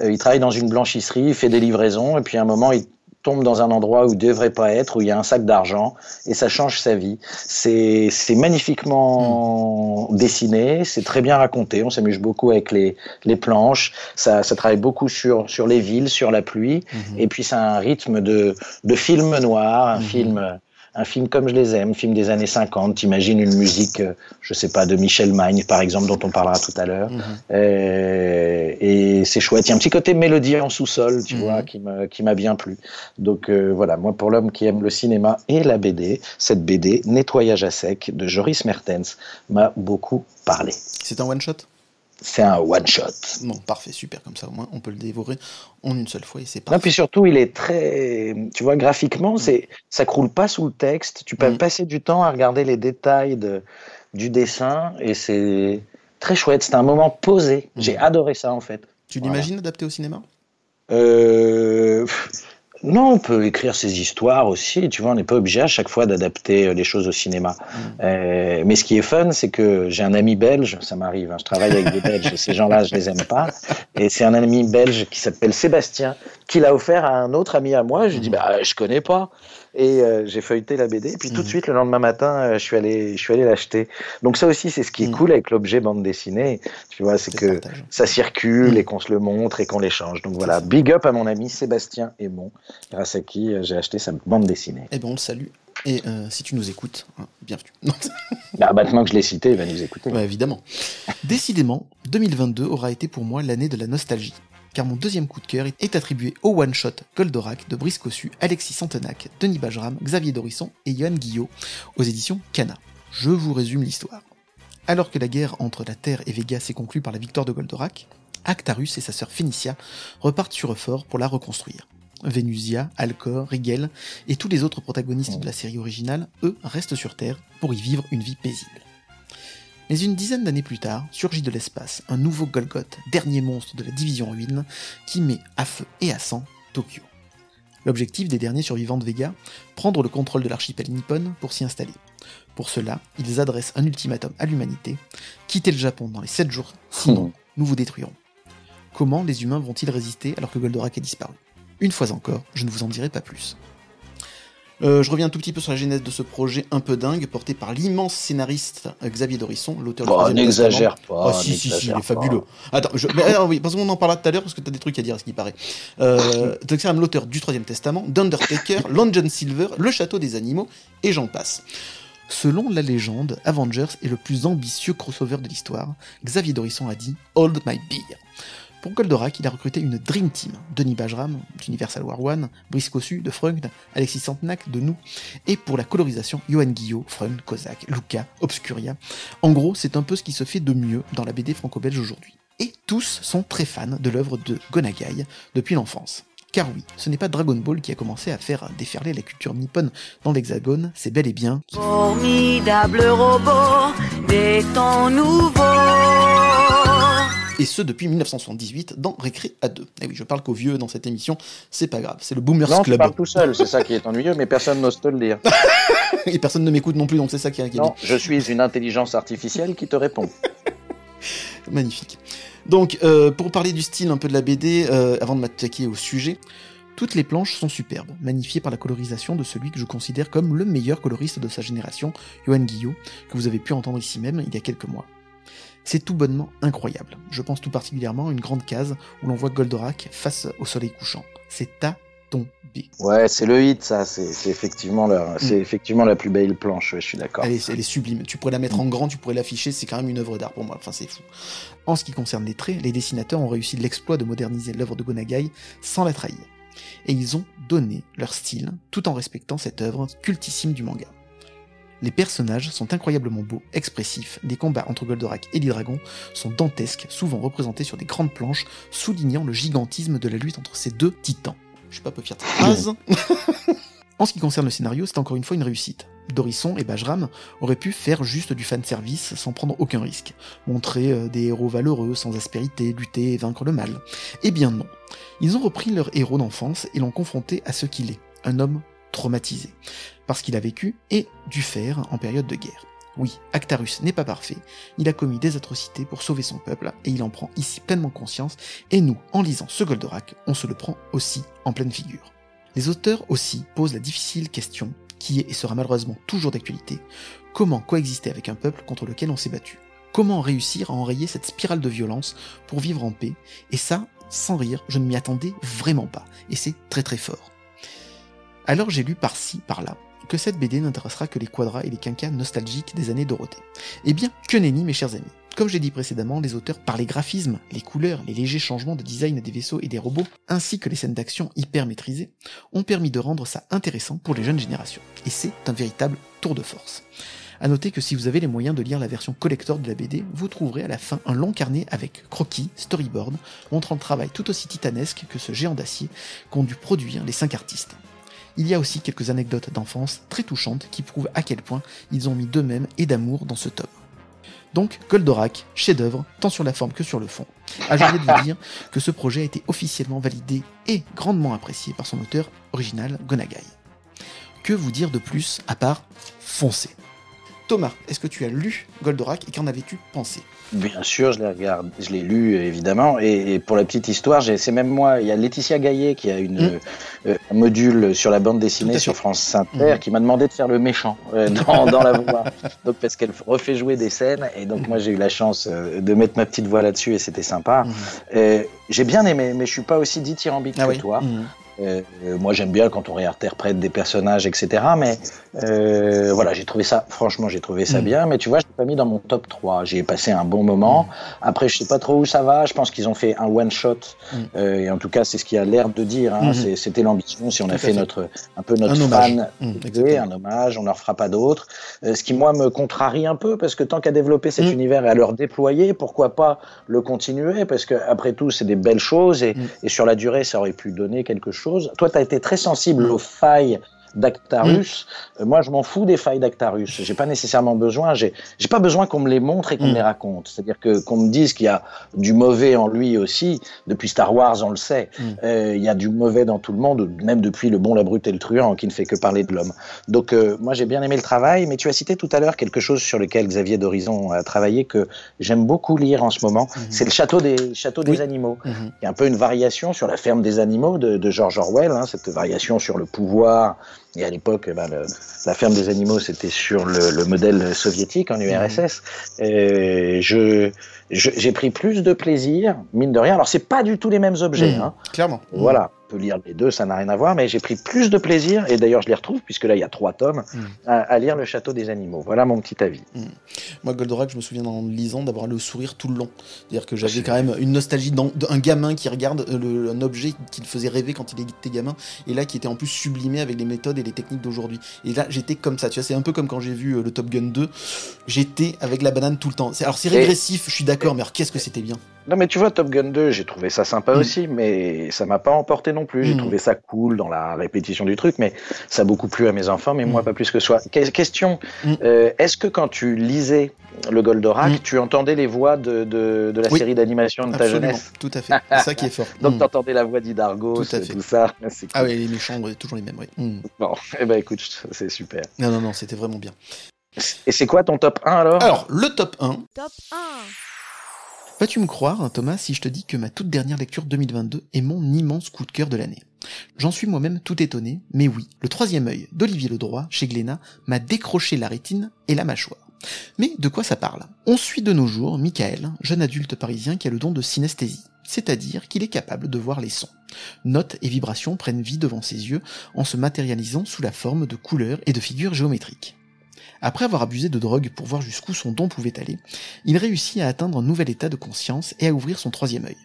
Euh, il travaille dans une blanchisserie, il fait des livraisons, et puis à un moment, il tombe dans un endroit où il devrait pas être, où il y a un sac d'argent, et ça change sa vie. C'est c'est magnifiquement dessiné, c'est très bien raconté, on s'amuse beaucoup avec les, les planches, ça, ça travaille beaucoup sur, sur les villes, sur la pluie, Mhm. et puis a un rythme de, de film noir, un Mhm. film... Un film comme je les aime, film des années 50. T'imagines une musique, euh, je sais pas, de Michel Magne, par exemple, dont on parlera tout à l'heure. Mhm. Euh, et c'est chouette. Il y a un petit côté mélodie en sous-sol, tu Mhm. vois, qui m'a qui m'a bien plu. Donc euh, voilà, moi pour l'homme qui aime le cinéma et la BD, cette BD Nettoyage à sec de Joris Mertens m'a beaucoup parlé. C'est un one-shot? C'est un one shot. Bon, parfait, super, comme ça au moins on peut le dévorer en une seule fois et c'est Non, parfait. puis surtout, il est très, tu vois, graphiquement, c'est, ça croule pas sous le texte. Tu peux Mhm. passer du temps à regarder les détails de, du dessin et c'est très chouette. C'est un moment posé. J'ai adoré ça en fait. Tu Voilà. l'imagines adapté au cinéma? Euh, non, on peut écrire ses histoires aussi. Tu vois, on n'est pas obligé à chaque fois d'adapter euh, les choses au cinéma. Euh, mais ce qui est fun, c'est que j'ai un ami belge. Ça m'arrive. hein, je travaille avec des Belges. et Ces gens-là, je les aime pas. Et c'est un ami belge qui s'appelle Sébastien qui l'a offert à un autre ami à moi. Je lui dis bah je connais pas. Et euh, j'ai feuilleté la BD. Et puis tout de Mhm. suite le lendemain matin, euh, je suis allé, je suis allé l'acheter. Donc ça aussi, c'est ce qui est Mhm. cool avec l'objet bande dessinée. Tu vois, c'est que partage. ça circule Mm. et qu'on se le montre et qu'on l'échange. Donc voilà, big up à mon ami Sébastien Aymon, grâce à qui euh, j'ai acheté sa bande dessinée. Eh ben on le salue. Et euh, si tu nous écoutes, hein, bienvenue. Bah, maintenant que je l'ai cité, il va nous écouter. Évidemment. Décidément, 2022 aura été pour moi l'année de la nostalgie, car mon deuxième coup de cœur est attribué au one-shot Goldorak de Brice Cossu, Alexis Santenac, Denis Bajram, Xavier Dorisson et Johan Guillot aux éditions Cana. Je vous résume l'histoire. Alors que la guerre entre la Terre et Vega s'est conclue par la victoire de Goldorak, Actarus et sa sœur Phénicia repartent sur Euphor pour la reconstruire. Vénusia, Alcor, Rigel et tous les autres protagonistes de la série originale, eux, restent sur Terre pour y vivre une vie paisible. Mais une dizaine d'années plus tard, surgit de l'espace un nouveau Golgoth, dernier monstre de la division ruine, qui met à feu et à sang Tokyo. L'objectif des derniers survivants de Vega, prendre le contrôle de l'archipel nippon pour s'y installer. Pour cela, ils adressent un ultimatum à l'humanité, quittez le Japon dans les 7 jours, sinon nous vous détruirons. Comment les humains vont-ils résister alors que Goldorak a disparu? Une fois encore, je ne vous en dirai pas plus. Euh, je reviens un tout petit peu sur la genèse de ce projet un peu dingue, porté par l'immense scénariste Xavier Dorisson, l'auteur du Oh, Troisième n'exagère pas. Ah si, si, si, il est fabuleux. Attends, je... mais, alors, oui, parce qu'on en parlera tout à l'heure, parce que tu as des trucs à dire, à ce qui paraît. Euh, l'auteur du Troisième Testament, d'Undertaker, Long John Silver, Le Château des Animaux, et j'en passe. Selon la légende, Avengers est le plus ambitieux crossover de l'histoire. Xavier Dorisson a dit « Hold my beer ». Pour Goldorak, il a recruté une Dream Team. Denis Bajram, d'Universal War One, Brice Cossu, de Freund, Alexis Santenac, de Nous, et pour la colorisation, Johan Guillot, Freund, Kozak, Luca, Obscuria. En gros, c'est un peu ce qui se fait de mieux dans la BD franco-belge aujourd'hui. Et tous sont très fans de l'œuvre de Gonagai depuis l'enfance. Car oui, ce n'est pas Dragon Ball qui a commencé à faire déferler la culture nippone dans l'hexagone, c'est bel et bien Formidable robot des temps nouveaux. Et ce depuis 1978 dans Récré à 2. Et oui, je parle qu'aux vieux dans cette émission, c'est pas grave, c'est le Boomers Non, Club. parles tout seul, c'est ça qui est ennuyeux, mais personne n'ose te le dire. Et personne ne m'écoute non plus, donc c'est ça qui est, qui est Non, je suis une intelligence artificielle qui te répond. Magnifique. Donc, euh, pour parler du style un peu de la BD, euh, avant de m'attaquer au sujet, toutes les planches sont superbes, magnifiées par la colorisation de celui que je considère comme le meilleur coloriste de sa génération, Johan Guillot, que vous avez pu entendre ici même il y a quelques mois. C'est tout bonnement incroyable. Je pense tout particulièrement à une grande case où l'on voit Goldorak face au soleil couchant. C'est à tomber. Ouais, c'est le hit, ça. C'est c'est effectivement, la- c'est effectivement la plus belle planche, ouais, je suis d'accord. Elle est, elle est sublime. Tu pourrais la mettre en grand, tu pourrais l'afficher, c'est quand même une œuvre d'art pour moi. Enfin, c'est fou. En ce qui concerne les traits, les dessinateurs ont réussi l'exploit de moderniser l'œuvre de Gonagai sans la trahir. Et ils ont donné leur style tout en respectant cette œuvre cultissime du manga. Les personnages sont incroyablement beaux, expressifs, les combats entre Goldorak et l'Hydragon sont dantesques, souvent représentés sur des grandes planches, soulignant le gigantisme de la lutte entre ces deux titans. Je suis pas peu fier de cette phrase. En ce qui concerne le scénario, c'est encore une fois une réussite. Dorisson et Bajram auraient pu faire juste du fanservice sans prendre aucun risque, montrer euh, des héros valeureux sans aspérité, lutter et vaincre le mal. Eh bien non. Ils ont repris leur héros d'enfance et l'ont confronté à ce qu'il est, un homme traumatisé, parce qu'il a vécu et dû faire en période de guerre. Oui, Actarus n'est pas parfait, il a commis des atrocités pour sauver son peuple, et il en prend ici pleinement conscience, et nous, en lisant ce Goldorak, on se le prend aussi en pleine figure. Les auteurs aussi posent la difficile question, qui est et sera malheureusement toujours d'actualité, comment coexister avec un peuple contre lequel on s'est battu? Comment réussir à enrayer cette spirale de violence pour vivre en paix? Et ça, sans rire, je ne m'y attendais vraiment pas, et c'est très très fort. Alors j'ai lu par-ci, par-là, que cette BD n'intéressera que les quadras et les quinquas nostalgiques des années Dorothée. Eh bien, que nenni mes chers amis. Comme j'ai dit précédemment, les auteurs, par les graphismes, les couleurs, les légers changements de design des vaisseaux et des robots, ainsi que les scènes d'action hyper maîtrisées, ont permis de rendre ça intéressant pour les jeunes générations. Et c'est un véritable tour de force. A noter que si vous avez les moyens de lire la version collector de la BD, vous trouverez à la fin un long carnet avec croquis, storyboard, montrant le travail tout aussi titanesque que ce géant d'acier qu'ont dû produire les cinq artistes. Il y a aussi quelques anecdotes d'enfance très touchantes qui prouvent à quel point ils ont mis d'eux-mêmes et d'amour dans ce tome. Donc, Goldorak, chef-d'œuvre, tant sur la forme que sur le fond. Ajoutez de vous dire que ce projet a été officiellement validé et grandement apprécié par son auteur original, Gonagai. Que vous dire de plus à part foncer? Thomas, est-ce que tu as lu Goldorak et qu'en avais-tu pensé? Bien sûr, je l'ai regardé, je l'ai lu évidemment. Et, pour la petite histoire, c'est même moi. Il y a Laetitia Gaillet qui a une, mm. euh, un module sur la bande dessinée sur France Inter mm. qui m'a demandé de faire le méchant euh, dans, la voix. Donc parce qu'elle refait jouer des scènes et donc moi j'ai eu la chance euh, de mettre ma petite voix là-dessus et c'était sympa. Mm. j'ai bien aimé, mais je suis pas aussi dithyrambique ah que toi. Euh, moi, j'aime bien quand on réinterprète des personnages, etc. Mais euh, voilà, j'ai trouvé ça, franchement, j'ai trouvé ça mm. bien. Mais tu vois, je l'ai pas mis dans mon top 3. J'ai passé un bon moment. Mm. Après, je sais pas trop où ça va. Je pense qu'ils ont fait un one shot. Mm. Euh, et en tout cas, c'est ce qui a l'air de dire. Hein. Mm-hmm. C'était l'ambition. Si on a fait, notre un peu notre un fan, un hommage, on n'en fera pas d'autres. Euh, ce qui moi me contrarie un peu parce que tant qu'à développer cet univers et à le déployer, pourquoi pas le continuer? Parce que après tout, c'est des belles choses et, et sur la durée, ça aurait pu donner quelque chose toi, tu as été très sensible aux failles d'Actarus. Mm. Euh, moi, je m'en fous des failles d'Actarus. J'ai pas nécessairement besoin. J'ai, pas besoin qu'on me les montre et qu'on me mm. les raconte. C'est-à-dire que qu'on me dise qu'il y a du mauvais en lui aussi. Depuis Star Wars, on le sait. Mm. Euh, il y a du mauvais dans tout le monde, même depuis le bon, la brute et le truand, qui ne fait que parler de l'homme. Donc, euh, moi, j'ai bien aimé le travail. Mais tu as cité tout à l'heure quelque chose sur lequel Xavier d'Horizon a travaillé que j'aime beaucoup lire en ce moment. Mm-hmm. C'est le château des châteaux des animaux. Mm-hmm. Il y a un peu une variation sur la ferme des animaux de, de George Orwell. Hein, cette variation sur le pouvoir et à l'époque, ben, la ferme des animaux, c'était sur le, modèle soviétique en URSS. Et je, j'ai pris plus de plaisir, mine de rien. Alors, c'est pas du tout les mêmes objets. Mmh, hein. Clairement. Voilà peut lire les deux, ça n'a rien à voir, mais j'ai pris plus de plaisir, et d'ailleurs je les retrouve, puisque là il y a trois tomes, mm. à, lire Le Château des Animaux. Voilà mon petit avis. Moi, Goldorak, je me souviens en lisant d'avoir le sourire tout le long. C'est-à-dire que j'avais quand même une nostalgie d'un gamin qui regarde euh, le, un objet qui le faisait rêver quand il était gamin, et là qui était en plus sublimé avec les méthodes et les techniques d'aujourd'hui. Et là, j'étais comme ça, tu vois, c'est un peu comme quand j'ai vu euh, le Top Gun 2, j'étais avec la banane tout le temps. Alors c'est régressif, je suis d'accord, mais qu'est-ce que c'était bien? Non, mais tu vois, Top Gun 2, j'ai trouvé ça sympa mm. aussi, mais ça m'a pas emporté non plus. J'ai mm. trouvé ça cool dans la répétition du truc, mais ça a beaucoup plu à mes enfants, mais moi mm. pas plus que soi. question euh, est-ce que quand tu lisais le Goldorak, tu entendais les voix de, de, de la série d'animation de ta jeunesse? Tout à fait. C'est ça qui est fort. Donc tu entendais la voix d'Idargo, tout, tout, ça. Ah oui, les méchants, toujours les mêmes, oui. Bon, eh ben écoute, c'est super. Non, non, non, c'était vraiment bien. Et c'est quoi ton top 1 alors? Alors, le top 1. Top 1. Vas-tu me croire, Thomas, si je te dis que ma toute dernière lecture 2022 est mon immense coup de cœur de l'année? J'en suis moi-même tout étonné, mais oui, le troisième œil d'Olivier Ledroit, chez Glénat, m'a décroché la rétine et la mâchoire. Mais de quoi ça parle? On suit de nos jours Michael, jeune adulte parisien qui a le don de synesthésie, c'est-à-dire qu'il est capable de voir les sons. Notes et vibrations prennent vie devant ses yeux en se matérialisant sous la forme de couleurs et de figures géométriques. Après avoir abusé de drogue pour voir jusqu'où son don pouvait aller, il réussit à atteindre un nouvel état de conscience et à ouvrir son troisième œil.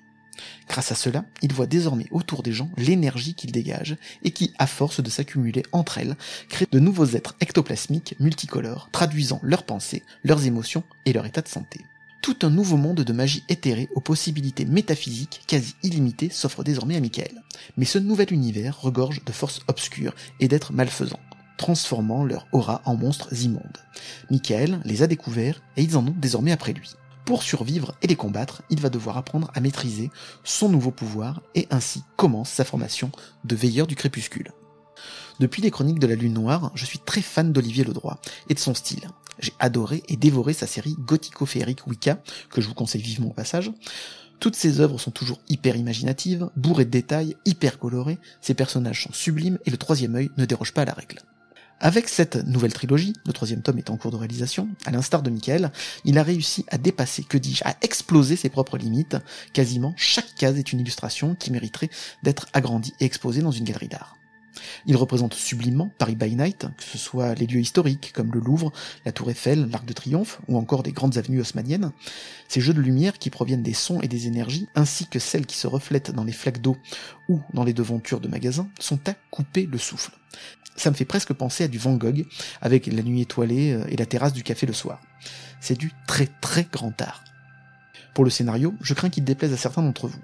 Grâce à cela, il voit désormais autour des gens l'énergie qu'il dégage et qui, à force de s'accumuler entre elles, crée de nouveaux êtres ectoplasmiques multicolores, traduisant leurs pensées, leurs émotions et leur état de santé. Tout un nouveau monde de magie éthérée aux possibilités métaphysiques quasi illimitées s'offre désormais à Michael. Mais ce nouvel univers regorge de forces obscures et d'êtres malfaisants transformant leur aura en monstres immondes. Michael les a découverts et ils en ont désormais après lui. Pour survivre et les combattre, il va devoir apprendre à maîtriser son nouveau pouvoir et ainsi commence sa formation de veilleur du crépuscule. Depuis les chroniques de la Lune Noire, je suis très fan d'Olivier Ledroit et de son style. J'ai adoré et dévoré sa série gothico-féerique Wicca, que je vous conseille vivement au passage. Toutes ses œuvres sont toujours hyper imaginatives, bourrées de détails, hyper colorées, ses personnages sont sublimes et le troisième œil ne déroge pas à la règle. Avec cette nouvelle trilogie, le troisième tome est en cours de réalisation, à l'instar de Michael, il a réussi à dépasser, que dis-je, à exploser ses propres limites. Quasiment chaque case est une illustration qui mériterait d'être agrandie et exposée dans une galerie d'art. Il représente sublimement Paris by Night, que ce soit les lieux historiques comme le Louvre, la Tour Eiffel, l'Arc de Triomphe ou encore des grandes avenues haussmanniennes. Ces jeux de lumière qui proviennent des sons et des énergies, ainsi que celles qui se reflètent dans les flaques d'eau ou dans les devantures de magasins, sont à couper le souffle. Ça me fait presque penser à du Van Gogh, avec la nuit étoilée euh, et la terrasse du café le soir. C'est du très très grand art. Pour le scénario, je crains qu'il déplaise à certains d'entre vous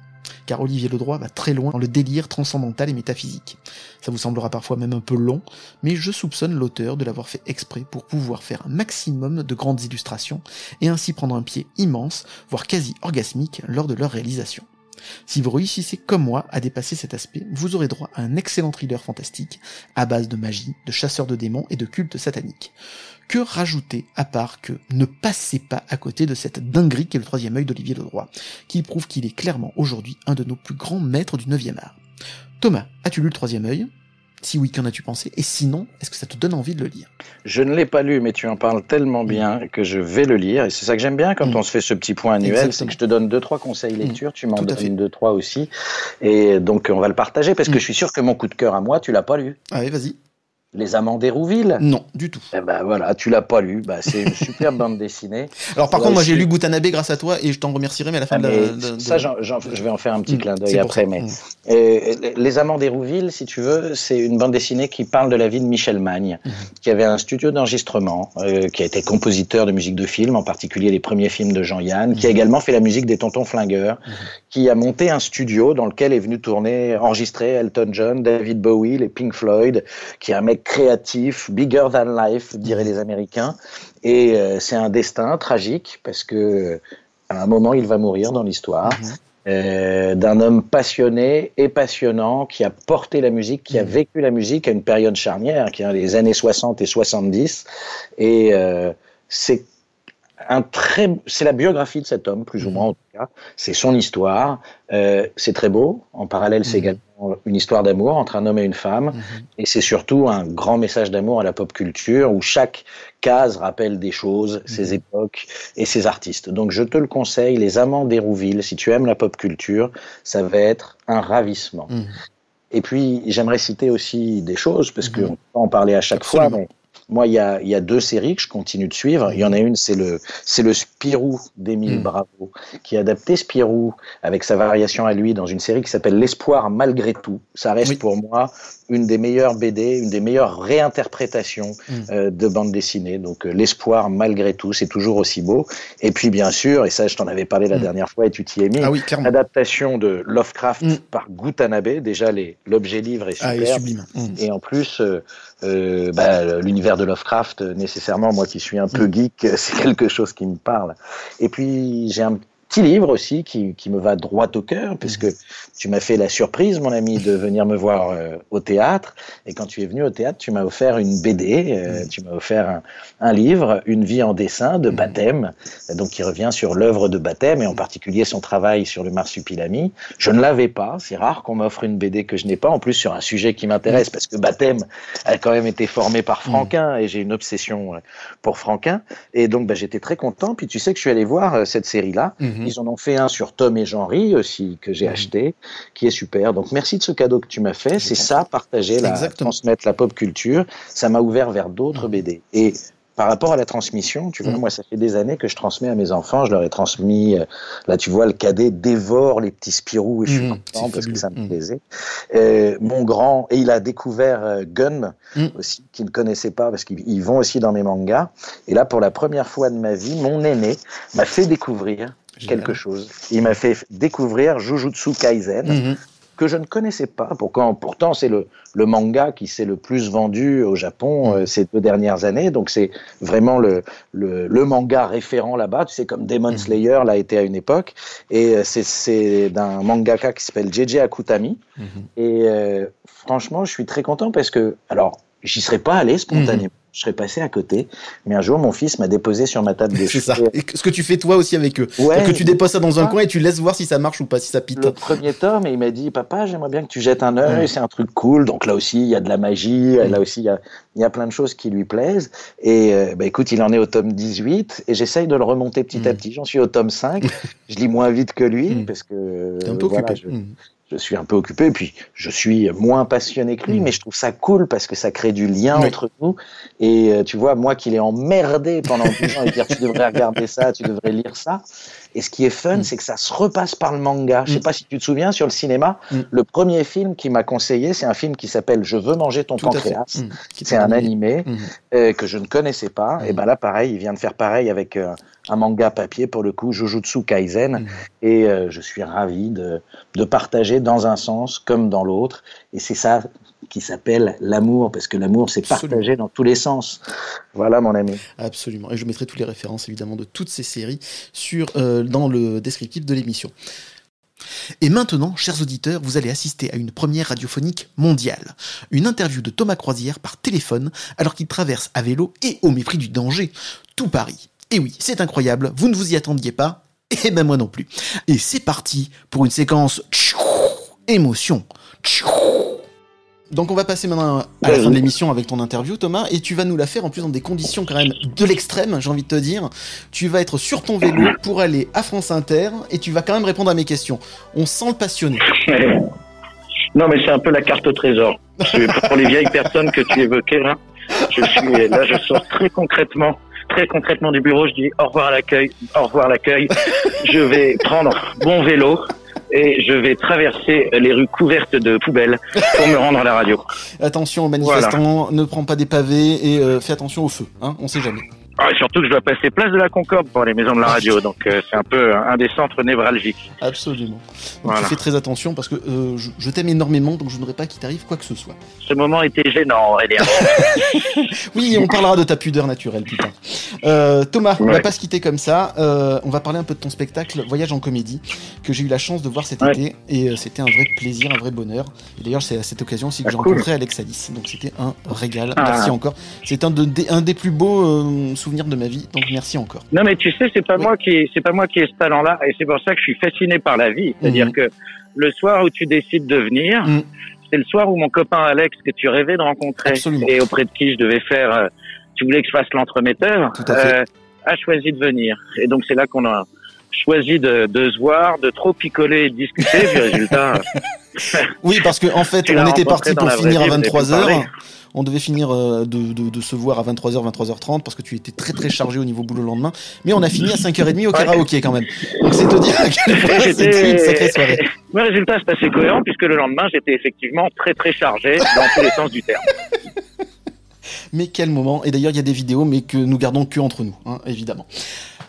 car Olivier Ledroit va très loin dans le délire transcendantal et métaphysique. Ça vous semblera parfois même un peu long, mais je soupçonne l'auteur de l'avoir fait exprès pour pouvoir faire un maximum de grandes illustrations et ainsi prendre un pied immense, voire quasi orgasmique lors de leur réalisation. Si vous réussissez comme moi à dépasser cet aspect, vous aurez droit à un excellent thriller fantastique à base de magie, de chasseurs de démons et de culte satanique. Que rajouter à part que ne passez pas à côté de cette dinguerie qu'est le troisième œil d'Olivier Ledroit, qui prouve qu'il est clairement aujourd'hui un de nos plus grands maîtres du 9 art. Thomas, as-tu lu le troisième œil? Si oui, qu'en as-tu pensé? Et sinon, est-ce que ça te donne envie de le lire? Je ne l'ai pas lu, mais tu en parles tellement bien que je vais le lire. Et c'est ça que j'aime bien quand on se fait ce petit point annuel, c'est que je te donne deux, trois conseils lecture, tu m'en donnes deux, trois aussi. Et donc, on va le partager parce que je suis sûr que mon coup de cœur à moi, tu l'as pas lu. Allez, vas-y. Les Amants d'Hérouville Non, du tout. Eh ben voilà, tu l'as pas lu. Bah, c'est une superbe bande dessinée. Alors par contre, moi j'ai lu Goutanabé grâce à toi et je t'en remercierai, mais à la fin ah, de, la, Ça, je vais en faire un petit mm, clin d'œil après. Mais mm. Les Amants d'Hérouville, si tu veux, c'est une bande dessinée qui parle de la vie de Michel Magne, mm. qui avait un studio d'enregistrement, euh, qui a été compositeur de musique de film, en particulier les premiers films de Jean-Yann, qui a également fait la musique des Tontons Flingueurs, qui a monté un studio dans lequel est venu tourner, enregistrer Elton John, David Bowie, les Pink Floyd, qui est un mec créatif bigger than life, diraient les Américains. Et euh, c'est un destin tragique parce que à un moment, il va mourir dans l'histoire. Mhm. Euh, d'un homme passionné et passionnant qui a porté la musique, qui a mhm. vécu la musique à une période charnière, qui est les années 60 et 70. Et euh, c'est un très, c'est la biographie de cet homme, plus ou mhm. moins en tout cas. C'est son histoire. c'est très beau. En parallèle, c'est également une histoire d'amour entre un homme et une femme, mhm. et c'est surtout un grand message d'amour à la pop culture où chaque case rappelle des choses, mhm. ses époques et ses artistes. Donc je te le conseille, Les Amants d'Hérouville, si tu aimes la pop culture, ça va être un ravissement. Mhm. Et puis j'aimerais citer aussi des choses, parce qu'on peut en parler à chaque fois, mais moi, il y a, y a, deux séries que je continue de suivre. Il y en a une, c'est le, c'est le Spirou d'Émile mm. Bravo, qui a adapté Spirou avec sa variation à lui dans une série qui s'appelle L'espoir malgré tout. Ça reste pour moi une des meilleures BD, une des meilleures réinterprétations mm. euh, de bande dessinée. Donc euh, l'espoir malgré tout, c'est toujours aussi beau. Et puis bien sûr, et ça je t'en avais parlé la mm. dernière fois et tu t'y es mis, ah oui, adaptation de Lovecraft par Gutanabe. Déjà l'objet livre est ah, super. Et en plus, euh, euh, bah, l'univers de Lovecraft, nécessairement, moi qui suis un peu geek, c'est quelque chose qui me parle. Et puis j'ai un petit livre aussi qui, qui, me va droit au cœur, puisque mhm. tu m'as fait la surprise, mon ami, de venir me voir euh, au théâtre. Et quand tu es venu au théâtre, tu m'as offert une BD, euh, mhm. tu m'as offert un, un, livre, Une vie en dessin de baptême, donc qui revient sur l'œuvre de baptême et en particulier son travail sur le marsupilami. Je ne l'avais pas, c'est rare qu'on m'offre une BD que je n'ai pas, en plus sur un sujet qui m'intéresse, parce que baptême a quand même été formé par Franquin et j'ai une obsession euh, pour Franquin. Et donc bah, j'étais très content. Puis tu sais que je suis allé voir cette série-là. Mhm. Ils en ont fait un sur Tom et Jean-Ry aussi, que j'ai mhm. acheté, qui est super. Donc merci de ce cadeau que tu m'as fait. C'est ça, partager, la, transmettre la pop culture. Ça m'a ouvert vers d'autres mhm. BD. Et par rapport à la transmission, tu vois, moi, ça fait des années que je transmets à mes enfants. Je leur ai transmis, euh, là, tu vois, le cadet dévore les petits Spirou et je suis content parce que ça me plaisait. Euh, mon grand, et il a découvert euh, Gun aussi, qu'il ne connaissait pas parce qu'ils vont aussi dans mes mangas. Et là, pour la première fois de ma vie, mon aîné m'a fait découvrir quelque chose. Il m'a fait découvrir Jujutsu Kaisen. Mm-hmm. que je ne connaissais pas. Pourtant, pourtant c'est le, le manga qui s'est le plus vendu au Japon euh, ces deux dernières années. Donc c'est vraiment le, le, le, manga référent là-bas. Tu sais, comme Demon Mhm. Slayer l'a été à une époque. Et euh, c'est- d'un mangaka qui s'appelle JJ Akutami. Mhm. Et euh, franchement, je suis très content parce que, alors, j'y serais pas allé spontanément. Je serais passé à côté. Mais un jour, mon fils m'a déposé sur ma table de C'est ça. Et ce que tu fais toi aussi avec eux. Ouais, que tu déposes ça dans un coin et tu laisses voir si ça marche ou pas, si ça pite. le premier tome et il m'a dit papa j'aimerais bien que tu jettes un œil Ouais. c'est un truc cool donc là aussi il y a de la magie Mm. là aussi il y a, il y a plein de choses qui lui plaisent et euh, bah, écoute il en est au tome 18 et j'essaye de le remonter petit à Mm. petit j'en suis au tome 5 je lis moins vite que lui Mm. parce que T'es un peu voilà, occupé. je, Mhm. Je suis un peu occupé, puis je suis moins passionné que lui, Mm. mais je trouve ça cool parce que ça crée du lien Oui. entre nous. Et euh, tu vois, moi qui l'ai emmerdé pendant 10 ans et dire tu devrais regarder ça, tu devrais lire ça. Et ce qui est fun, Mm. c'est que ça se repasse par le manga. Je sais Mm. pas si tu te souviens, sur le cinéma, Mm. le premier film qui m'a conseillé, c'est un film qui s'appelle Je veux manger ton Tout pancréas. C'est un animé. euh, que je ne connaissais pas. Et ben là, pareil, il vient de faire pareil avec euh, un manga papier pour le coup, Jujutsu Kaisen. Mm. Et euh, je suis ravi de, de partager dans un sens comme dans l'autre. Et c'est ça qui s'appelle l'amour, parce que l'amour, c'est partager dans tous les sens. Voilà, mon ami. Absolument. Et je mettrai toutes les références évidemment de toutes ces séries sur, euh, dans le descriptif de l'émission. Et maintenant, chers auditeurs, vous allez assister à une première radiophonique mondiale. Une interview de Thomas Croisière par téléphone alors qu'il traverse à vélo et au mépris du danger tout Paris. Et oui, c'est incroyable, vous ne vous y attendiez pas, et ben moi non plus. Et c'est parti pour une séquence tchou, émotion. tchou. Donc on va passer maintenant à la fin de l'émission avec ton interview Thomas et tu vas nous la faire en plus dans des conditions quand même de l'extrême j'ai envie de te dire. Tu vas être sur ton vélo pour aller à France Inter et tu vas quand même répondre à mes questions. On sent le passionné. Non, mais c'est un peu la carte au trésor. Pour les vieilles personnes que tu évoquais là, je suis là, je sors très concrètement, très concrètement du bureau. Je dis au revoir à l'accueil, au revoir l'accueil. Je vais prendre mon vélo et je vais traverser les rues couvertes de poubelles pour me rendre à la radio. Attention aux manifestants, ne prends pas des pavés et euh, fais attention au feu, hein, on sait jamais. Ah, surtout que je dois passer place de la Concorde pour les maisons de la radio, donc euh, c'est un peu un des centres névralgiques. Absolument. Donc Voilà. tu fais très attention parce que euh, je, je t'aime énormément donc je n'aurais pas qu'il t'arrive quoi que ce soit. Ce moment était gênant, Aurélien. Oui, on parlera de ta pudeur naturelle, putain. Euh, Thomas, on va Ouais. pas se quitter comme ça. On va parler un peu de ton spectacle Voyage en comédie, que j'ai eu la chance de voir cet Ouais. été. Et c'était un vrai plaisir, un vrai bonheur. Et d'ailleurs, c'est à cette occasion aussi que Ah, j'ai cool. rencontré Alex Alice. Donc c'était un régal. Ah. Merci encore. C'est un, de- des- un des plus beaux souvenirs de ma vie. Donc merci encore. Non, mais tu sais, c'est pas Oui. moi qui, c'est pas moi qui ai ce talent-là, et c'est pour ça que je suis fasciné par la vie. C'est-à-dire Mhm. que le soir où tu décides de venir, Mhm. c'est le soir où mon copain Alex que tu rêvais de rencontrer Absolument. et auprès de qui je devais faire, euh, tu voulais que je fasse l'entremetteur, euh, a choisi de venir. Et donc c'est là qu'on a choisi de, de se voir, de trop picoler et de discuter, puis résultat. Oui, parce que en fait, on était parti pour finir à vie, vous avez pu 23h. parler. On devait finir euh, de, de, de se voir à 23h, 23h30 parce que tu étais très très chargé au niveau boulot le lendemain. Mais on a fini à 5h30 au karaoké quand même. Donc c'est te dire à quel point J'étais- c'était une sacrée soirée. Le résultat, c'est assez cohérent puisque le lendemain, j'étais effectivement très très chargé dans tous les sens du terme. Mais quel moment. Et d'ailleurs, il y a des vidéos, mais que nous gardons que entre nous, hein, évidemment.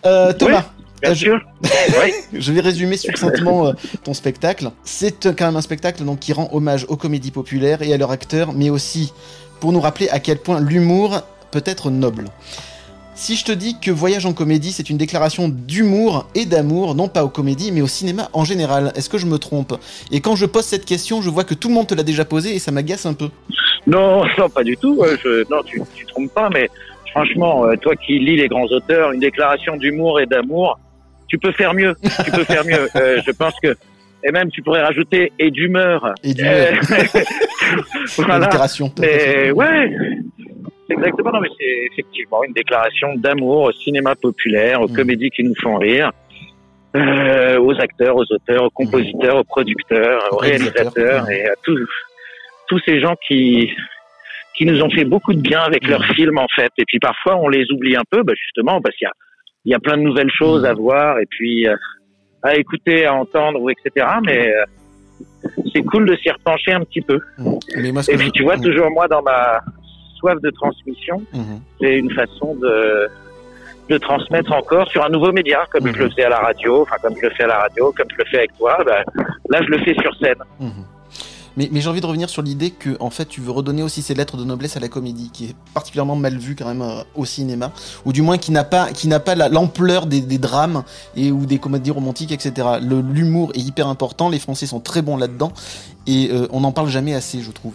Euh, Thomas, Bien je- sûr. Oui. je vais résumer succinctement euh, ton spectacle. C'est quand même un spectacle donc, qui rend hommage aux comédies populaires et à leurs acteurs, mais aussi pour nous rappeler à quel point l'humour peut être noble. Si je te dis que Voyage en comédie, c'est une déclaration d'humour et d'amour, non pas aux comédies, mais au cinéma en général, est-ce que je me trompe? Et quand je pose cette question, je vois que tout le monde te l'a déjà posée et ça m'agace un peu. Non, non, pas du tout. euh, Je, non, tu, tu trompes pas, mais franchement, euh, toi qui lis les grands auteurs, une déclaration d'humour et d'amour, tu peux faire mieux. Tu peux faire mieux. Euh, je pense que, et même tu pourrais rajouter et d'humeur. Et du Euh, voilà. Mais ouais, exactement. Non, mais c'est effectivement une déclaration d'amour au cinéma populaire, aux Mm. comédies qui nous font rire, euh, aux acteurs, aux auteurs, aux compositeurs, aux producteurs, aux réalisateurs, mm. et à tous tous ces gens qui qui nous ont fait beaucoup de bien avec Mm. leurs films en fait. Et puis parfois on les oublie un peu, bah, justement parce qu'il y a il y a plein de nouvelles choses à voir et puis euh, à écouter, à entendre ou etc. Mais euh, c'est cool de s'y repencher un petit peu. Mais moi, ce Et puis tu vois, Mm. toujours moi dans ma soif de transmission, Mhm. c'est une façon de de transmettre encore sur un nouveau média, comme Mhm. je le fais à la radio, enfin comme je le fais à la radio, comme je le fais avec toi. bah, là, je le fais sur scène. Mais, mais j'ai envie de revenir sur l'idée que en fait tu veux redonner aussi ces lettres de noblesse à la comédie, qui est particulièrement mal vue quand même euh, au cinéma, ou du moins qui n'a pas, qui n'a pas la- l'ampleur des, des drames et ou des comédies romantiques, etc. Le- L'humour est hyper important, les Français sont très bons là-dedans, et euh, on n'en parle jamais assez, je trouve.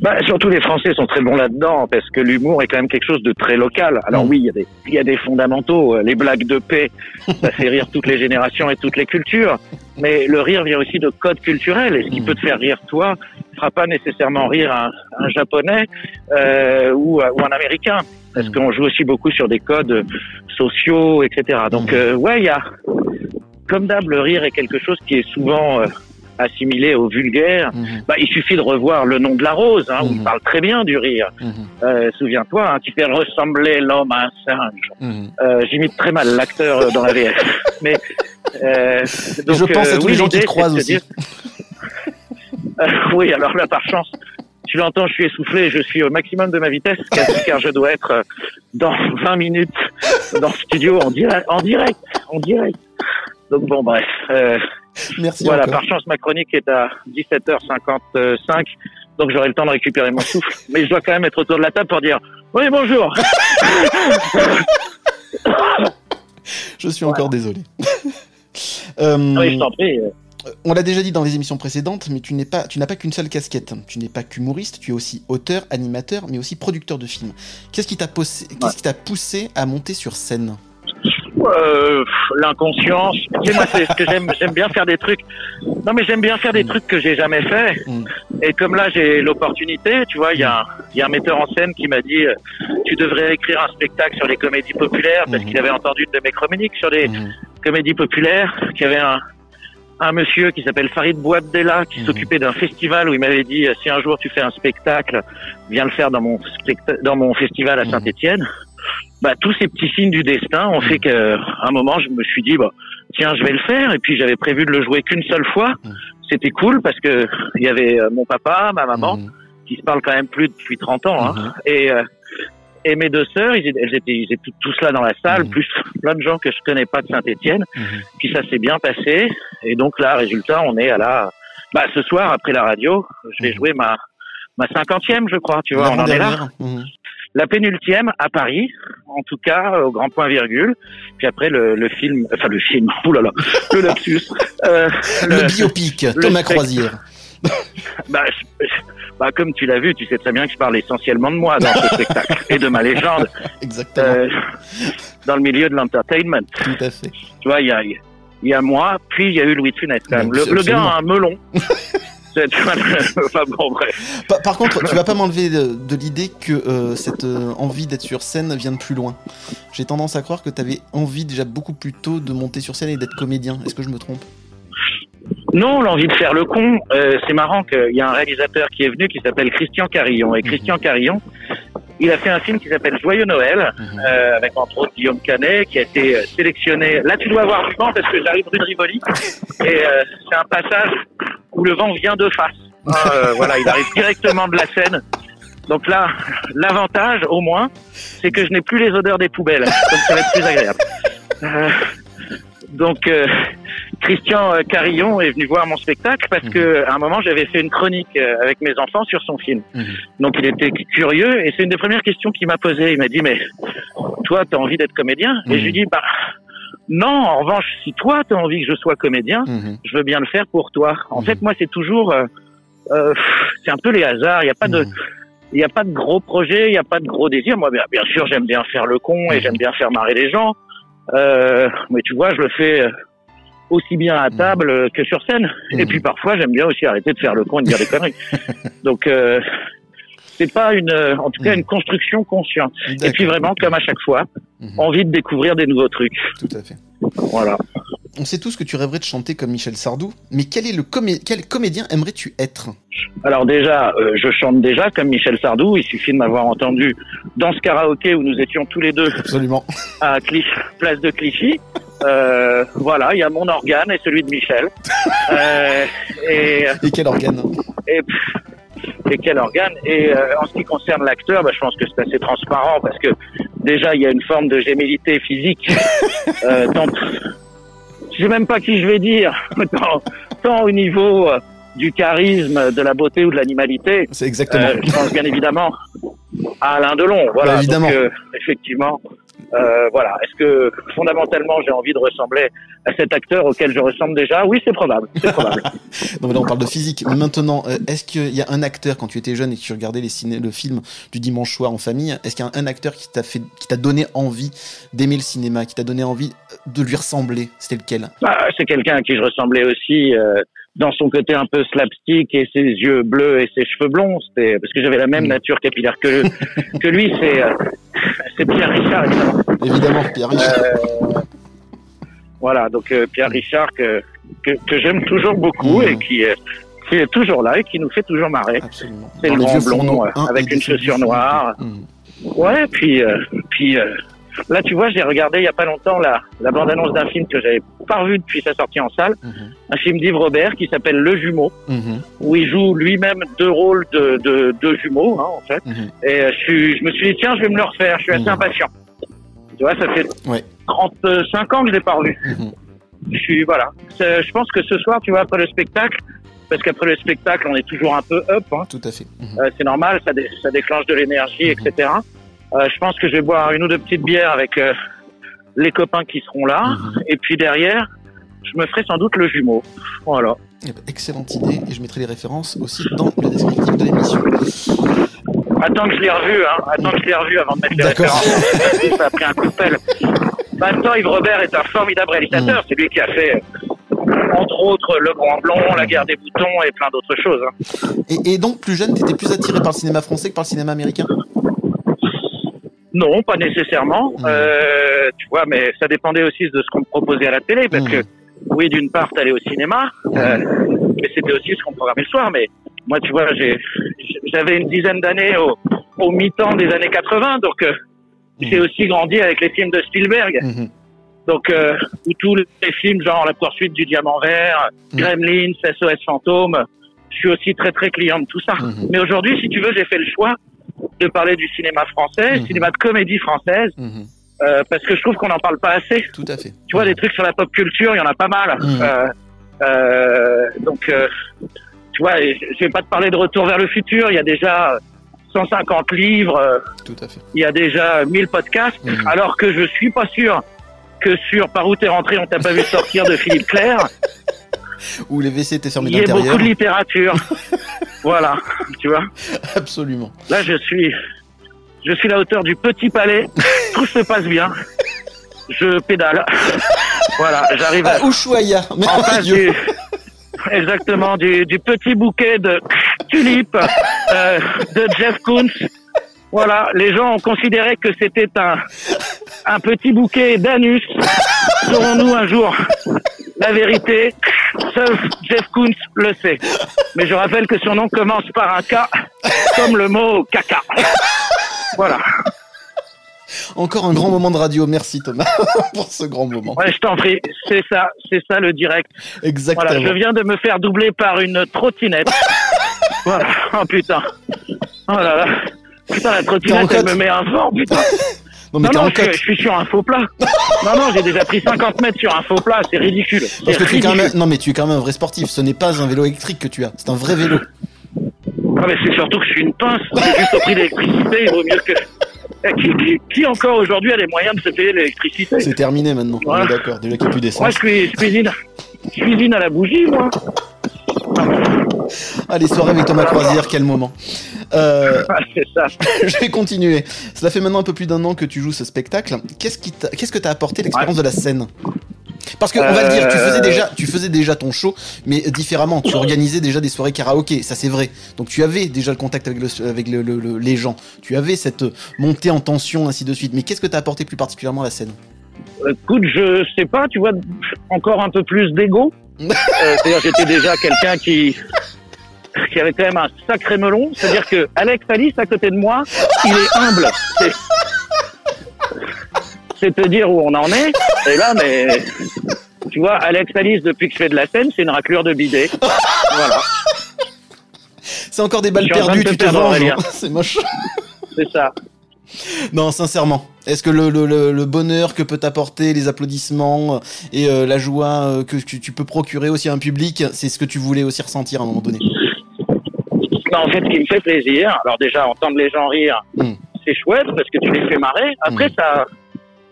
Bah, surtout les Français sont très bons là-dedans parce que l'humour est quand même quelque chose de très local. Alors Mm. oui, il y, a des, il y a des fondamentaux. euh, Les blagues de paix, ça fait rire toutes les générations et toutes les cultures. Mais le rire vient aussi de codes culturels. Et ce qui Mm. peut te faire rire toi, fera pas nécessairement rire un, un japonais euh, ou, ou un américain. Parce Mm. qu'on joue aussi beaucoup sur des codes sociaux, etc. Donc Mm. euh, ouais, il y a comme d'hab le rire est quelque chose qui est souvent euh, assimilé au vulgaire. Mhm, Bah, il suffit de revoir le nom de la rose, hein, où il parle très bien du rire. mhm, Euh, Souviens-toi, hein, tu fais ressembler l'homme à un singe. Euh, J'imite très mal l'acteur euh, dans la VF. Mais donc, je pense à euh, tous oui, les gens qui te croisent aussi. Euh, oui, alors là, par chance, tu l'entends, je suis essoufflé, je suis au maximum de ma vitesse, car, je dois être euh, dans 20 minutes dans le studio en direct, en direct, en direct. Donc bon, bref. Euh, Merci voilà, encore. par chance, ma chronique est à 17h55, donc j'aurai le temps de récupérer mon souffle. Mais je dois quand même être autour de la table pour dire oui, bonjour. Je suis encore désolé. Euh, oui, je t'en prie. on l'a déjà dit dans les émissions précédentes, mais tu n'es pas, tu n'as pas qu'une seule casquette. Tu n'es pas qu'humoriste, tu es aussi auteur, animateur, mais aussi producteur de films. Qu'est-ce qui t'a poussé, qu'est-ce qui t'a poussé à monter sur scène? Euh, L'inconscience. C'est ce que j'aime. J'aime bien faire des trucs. Non, mais j'aime bien faire des Mm. trucs que j'ai jamais fait. Mm. Et comme là, j'ai l'opportunité, tu vois, il y, a un- il y a un metteur en scène qui m'a dit euh, Tu devrais écrire un spectacle sur les comédies populaires, parce Mhm. qu'il avait entendu une de mes chroniques sur les Mhm, comédies populaires, qu'il y avait un, un monsieur qui s'appelle Farid Bouabdella qui Mhm. s'occupait d'un festival où il m'avait dit si un jour tu fais un spectacle, viens le faire dans mon dans mon festival à Mhm. Saint-Étienne. Bah tous ces petits signes du destin ont fait qu'à un moment je me suis dit bah tiens je vais le faire et puis j'avais prévu de le jouer qu'une seule fois. Mhm. C'était cool parce que il y avait euh, mon papa, ma maman mhm, qui se parlent quand même plus depuis 30 ans hein, mhm. et euh, et mes deux sœurs, ils étaient, elles étaient, ils étaient tous là dans la salle, Mhm. plus plein de gens que je connais pas de Saint-Étienne. Mhm. Puis ça s'est bien passé. Et donc là, résultat, on est à la. Bah, ce soir, après la radio, je vais Mhm. jouer ma ma cinquantième, je crois. Tu vois, on en est là. La pénultième à Paris, en tout cas au grand point virgule. Puis après le, le film, enfin le film. Ouh là là, le lapsus. Euh, Le biopic, Thomas. Croisière. bah, je- bah, comme tu l'as vu, tu sais très bien que je parle essentiellement de moi dans ce spectacle et de ma légende Exactement, euh, dans le milieu de l'entertainment. tout à fait. Tu vois, il y a, y a moi, puis il y a eu Louis de Funès quand même. Le, le gars a un melon. Enfin bon, bref. Par, par contre, tu vas pas m'enlever de, de l'idée que euh, cette euh, envie d'être sur scène vient de plus loin. J'ai tendance à croire que tu avais envie déjà beaucoup plus tôt de monter sur scène et d'être comédien. Est-ce que je me trompe? Non, l'envie de faire le con, euh, c'est marrant qu'il y a un réalisateur qui est venu qui s'appelle Christian Carillon. Et Christian Carillon, il a fait un film qui s'appelle Joyeux Noël, Mhm. euh, avec entre autres Guillaume Canet, qui a été euh, sélectionné. Là, tu dois avoir du vent parce que j'arrive rue de Rivoli. Et euh, c'est un passage où le vent vient de face. Hein, euh, voilà, il arrive directement de la Seine. Donc là, l'avantage, au moins, c'est que je n'ai plus les odeurs des poubelles. Donc ça va être plus agréable. Donc, euh, Christian euh, Carillon est venu voir mon spectacle parce que à un moment j'avais fait une chronique euh, avec mes enfants sur son film. Mhm. Donc il était curieux et c'est une des premières questions qu'il m'a posées. Il m'a dit mais toi t'as envie d'être comédien? Et Mhm. je lui dis bah non. En revanche si toi t'as envie que je sois comédien, Mhm. je veux bien le faire pour toi. En Mhm. fait moi c'est toujours euh, euh, c'est un peu les hasards. Il n'y a pas de Mhm. il n'y a pas de gros projet, il n'y a pas de gros désir. Moi, bien, bien sûr, j'aime bien faire le con et Mhm. j'aime bien faire marrer les gens. Euh, mais tu vois, je le fais aussi bien à Mhm. table que sur scène. Et Mhm. puis parfois, j'aime bien aussi arrêter de faire le con et de dire des conneries. Donc, euh, c'est pas une, en tout cas, Mhm. une construction consciente. Et puis vraiment, comme à chaque fois, Mhm. envie de découvrir des nouveaux trucs. Tout à fait. Voilà. On sait tous que tu rêverais de chanter comme Michel Sardou, mais quel est le comé- quel comédien aimerais-tu être? Alors déjà, euh, je chante déjà comme Michel Sardou. Il suffit de m'avoir entendu dans ce karaoké où nous étions tous les deux Absolument. à place de Clichy. Euh, voilà, il y a mon organe et celui de Michel. Euh, et, Et quel organe? et, et quel organe Et euh, en ce qui concerne l'acteur, bah, je pense que c'est assez transparent parce que déjà il y a une forme de gémilité physique. Euh, tant, je sais même pas qui je vais dire, tant, tant au niveau euh, du charisme, de la beauté ou de l'animalité, C'est exactement. euh, je pense bien évidemment à Alain Delon. Voilà. Bah, évidemment. Donc, euh, effectivement, euh, voilà. Est-ce que fondamentalement j'ai envie de ressembler à cet acteur auquel je ressemble déjà? Oui, c'est probable. C'est probable. Non, mais là, on parle de physique. Maintenant, euh, est-ce qu'il y a un acteur, quand tu étais jeune et que tu regardais les ciné le film du dimanche soir en famille, est-ce qu'il y a un acteur qui t'a fait, qui t'a donné envie d'aimer le cinéma, qui t'a donné envie de lui ressembler? C'était lequel? Ah, c'est quelqu'un à qui je ressemblais aussi euh, dans son côté un peu slapstick et ses yeux bleus et ses cheveux blonds. C'était parce que j'avais la même Mm. nature capillaire que que lui. C'est euh, c'est Pierre Richard. évidemment. Évidemment, Pierre Richard. Euh, voilà, donc euh, Pierre Richard que que, que j'aime toujours beaucoup Mhm. et qui est qui est toujours là et qui nous fait toujours marrer. Absolument. C'est le grand blond, euh, avec une chaussure noire. Mhm. Ouais, puis euh, puis euh, là tu vois, j'ai regardé il y a pas longtemps la la bande annonce d'un film que j'avais pas revu depuis sa sortie en salle, Mhm. un film d'Yves Robert qui s'appelle Le Jumeau Mhm. où il joue lui-même deux rôles de, de, de jumeaux, hein, en fait. Mhm. Et euh, je, suis, je me suis dit, tiens, je vais me le refaire, je suis assez impatient. Tu vois, ça fait Ouais. 35 ans que je l'ai pas revu. Je suis, voilà. Je pense que ce soir, tu vois, après le spectacle, parce qu'après le spectacle, on est toujours un peu up, hein, Tout à fait. Euh, c'est normal, ça, dé- ça déclenche de l'énergie, etc. Euh, je pense que je vais boire une ou deux petites bières avec euh, les copains qui seront là. Mhm. Et puis derrière, je me ferai sans doute le jumeau. Voilà. Eh ben, excellente idée, et je mettrai les références aussi dans le descriptif de l'émission. Attends que je l'ai revu, hein. Attends que je l'ai revu avant de mettre les références. ça a pris un coup de pelle. Attends, Yves Robert est un formidable réalisateur. C'est lui qui a fait, euh, entre autres, Le Grand Blond, La Guerre des Boutons et plein d'autres choses. hein. Et, et donc, plus jeune, t'étais plus attiré par le cinéma français que par le cinéma américain? Non, pas nécessairement. Mhm. Euh, tu vois, mais ça dépendait aussi de ce qu'on me proposait à la télé, parce Mhm. que oui, d'une part, t'allais au cinéma, euh, mais c'était aussi ce qu'on programmait le soir. Mais moi, tu vois, j'avais une dizaine d'années au, au mi-temps des années 80, donc euh, j'ai aussi grandi avec les films de Spielberg. Donc, où tous les films, genre La poursuite du diamant vert. Gremlins, SOS Fantôme, je suis aussi très très client de tout ça. Mais aujourd'hui, si tu veux, j'ai fait le choix de parler du cinéma français, Mhm. cinéma de comédie française, Mhm. euh, parce que je trouve qu'on n'en parle pas assez. Tout à fait. Tu vois, des trucs sur la pop culture, il y en a pas mal. Mhm. Euh, euh, donc, tu vois, je vais pas te parler de Retour vers le futur, il y a déjà 150 livres, Tout à fait. il y a déjà 1000 podcasts, alors que je suis pas sûr que sur Par où t'es rentré, on t'a pas vu sortir de Philippe Clair, Où les WC étaient fermés il y a d'intérieur. beaucoup de littérature. voilà, tu vois. Absolument. Là, je suis, je suis à la hauteur du petit palais. Tout se passe bien. Je pédale. Voilà, j'arrive à, Ah, Ushuaïa, en face du, exactement, du, du petit bouquet de tulipes euh, de Jeff Koons. Voilà, les gens ont considéré que c'était un, un petit bouquet d'anus. Saurons-nous un jour la vérité? Seul Jeff Koons le sait. Mais je rappelle que son nom commence par un K, comme le mot caca. Voilà. Encore un grand moment de radio. Merci Thomas pour ce grand moment. Ouais, je t'en prie. C'est ça, c'est ça le direct. Exactement. Voilà, je viens de me faire doubler par une trottinette. voilà. Oh putain. Oh là là. Putain, la trottinette, elle me met un vent, putain. Non mais Non, non, je, je suis sur un faux plat. Non, non, j'ai déjà pris 50 mètres sur un faux plat, c'est ridicule. Parce que tu es quand même, non mais tu es quand même un vrai sportif. Ce n'est pas un vélo électrique que tu as. C'est un vrai vélo. Ah, mais c'est surtout que je suis une pince. C'est juste au prix de l'électricité, il vaut mieux que. Eh, Qui, qui, qui encore aujourd'hui a les moyens de se payer l'électricité C'est terminé maintenant. On est d'accord. Déjà qu'il n'y a plus Moi, d'essence. je, suis, je, cuisine, je cuisine à la bougie, moi. Allez, soirée avec Thomas Croisière, quel moment. Euh, Ah, ça. je vais continuer. Cela fait maintenant un peu plus d'un an que tu joues ce spectacle. Qu'est-ce qui t'a- qu'est-ce que t'as apporté l'expérience de la scène? Parce que on va le dire, tu faisais Euh. déjà, tu faisais déjà ton show, mais différemment. Tu organisais déjà des soirées karaoké, ça c'est vrai. Donc tu avais déjà le contact avec, le, avec le- le- le- les gens. Tu avais cette montée en tension, ainsi de suite. Mais qu'est-ce que t'as apporté plus particulièrement à la scène? Écoute, je sais pas, tu vois, encore un peu plus d'ego. Euh, C'est-à-dire, j'étais déjà quelqu'un qui qui avait quand même un sacré melon. C'est-à-dire que Alex Alice à côté de moi, il est humble. C'est- C'est te dire où on en est. Et là, mais tu vois, Alex Alice depuis que je fais de la scène, c'est une raclure de bidet. Voilà, C'est encore des balles perdues, tu te hein. C'est moche. c'est ça. Non, sincèrement. Est-ce que le, le, le, bonheur que peut t'apporter les applaudissements et euh, la joie euh, que tu, tu, peux procurer aussi à un public, c'est ce que tu voulais aussi ressentir à un moment donné? En fait, ce qui me fait plaisir, alors déjà, entendre les gens rire, mm. c'est chouette parce que tu les fais marrer. Après, mm. ça,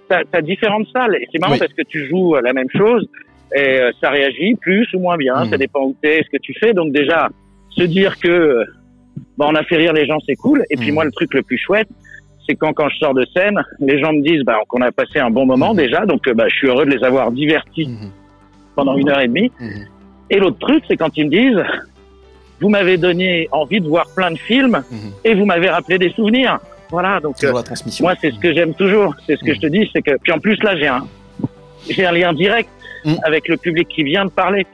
t'as différentes salles et c'est marrant parce que tu joues la même chose et euh, ça réagit plus ou moins bien. Ça dépend où t'es, ce que tu fais. Donc déjà, se dire que bah, on a fait rire les gens, c'est cool. Et puis moi, le truc le plus chouette, c'est quand quand je sors de scène, les gens me disent bah, qu'on a passé un bon moment déjà, donc bah, je suis heureux de les avoir divertis pendant une heure et demie. Et l'autre truc, c'est quand ils me disent vous m'avez donné envie de voir plein de films et vous m'avez rappelé des souvenirs. Voilà, donc euh, moi c'est ce que j'aime toujours, c'est ce que je te dis, c'est que puis en plus là j'ai un j'ai un lien direct avec le public qui vient de parler.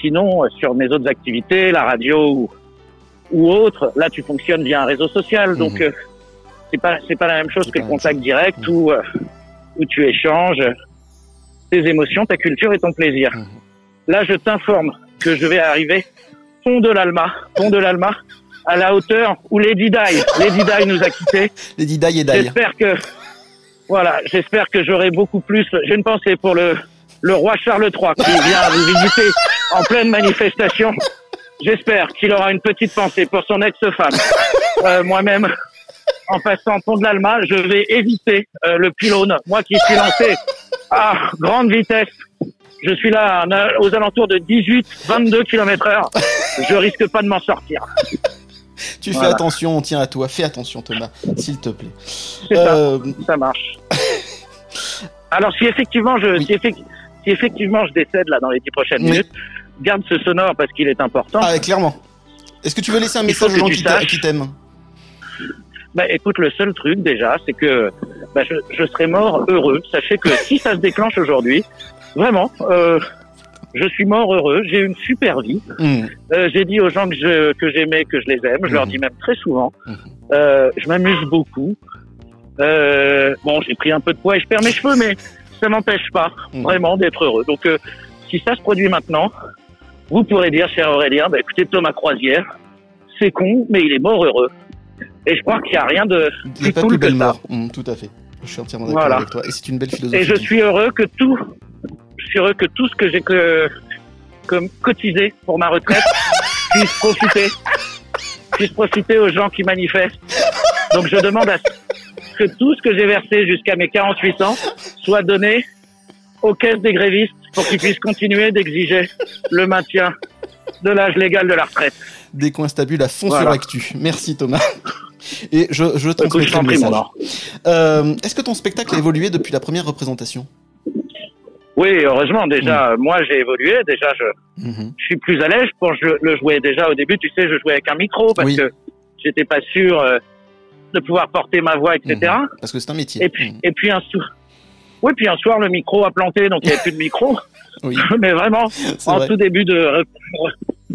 Sinon, euh, sur mes autres activités, la radio ou, ou autre, là tu fonctionnes via un réseau social, donc euh, c'est pas c'est pas la même chose que le contact direct où où tu échanges tes émotions, ta culture et ton plaisir. Là, je t'informe que je vais arriver pont de l'Alma, pont de l'Alma, à la hauteur où Lady Di, Lady Di nous a quittés. Lady Di et Di. J'espère que, voilà, j'espère que j'aurai beaucoup plus. J'ai une pensée pour le, le roi Charles III qui vient vous visiter en pleine manifestation. J'espère qu'il aura une petite pensée pour son ex-femme. Euh, Moi-même, en passant pont de l'Alma, je vais éviter euh, le pylône. Moi qui suis lancé à grande vitesse je suis là aux alentours de 18, 22 km heure. Je risque pas de m'en sortir. Tu fais attention, on tient à toi. Fais attention, Thomas, s'il te plaît. Euh, ça, marche. Alors, si effectivement je, si, effectivement je décède là dans les 10 prochaines minutes, garde ce sonore parce qu'il est important. Ah, clairement. Est-ce que tu veux laisser un message aux gens qui t'aiment? Bah, écoute, le seul truc déjà, c'est que bah, je, je serai mort heureux. Sachez que si ça se déclenche aujourd'hui, Vraiment. Euh, je suis mort heureux, j'ai une super vie. Hmm. Euh, j'ai dit aux gens que je, que j'aimais, que je les aime. Je leur hmm. dis même très souvent. Hmm. Euh, je m'amuse beaucoup. Euh, bon, j'ai pris un peu de poids et je perds mes cheveux, mais ça m'empêche pas vraiment d'être heureux. Donc, euh, si ça se produit maintenant, vous pourrez dire, cher Aurélien, bah, écoutez Thomas Croisière, c'est con, mais il est mort heureux. Et je crois qu'il n'y a rien de plus cool que ça. tout à fait. Je suis entièrement d'accord avec toi. Et c'est une belle philosophie. Et je suis heureux que tout, je suis heureux que tout ce que j'ai que, cotisé pour ma retraite puisse profiter, puisse profiter aux gens qui manifestent. Donc je demande à que tout ce que j'ai versé jusqu'à mes 48 ans soit donné aux caisses des grévistes pour qu'ils puissent continuer d'exiger le maintien de l'âge légal de la retraite. Des coins stables à fond sur l'actu. Merci Thomas. Et je, je transmettrai le message. Euh, Est-ce que ton spectacle a évolué depuis la première représentation? Oui, heureusement. Déjà, mm. moi, j'ai évolué. Déjà, je, mm-hmm. je suis plus à l'aise pour le jouer. Déjà, au début, tu sais, je jouais avec un micro parce que j'étais pas sûr euh, de pouvoir porter ma voix, etc. Mm-hmm. Parce que c'est un métier. Et puis, mm. et puis un soir, oui, puis un soir, le micro a planté, donc il n'y avait plus de micro. oui. Mais vraiment, en tout début de,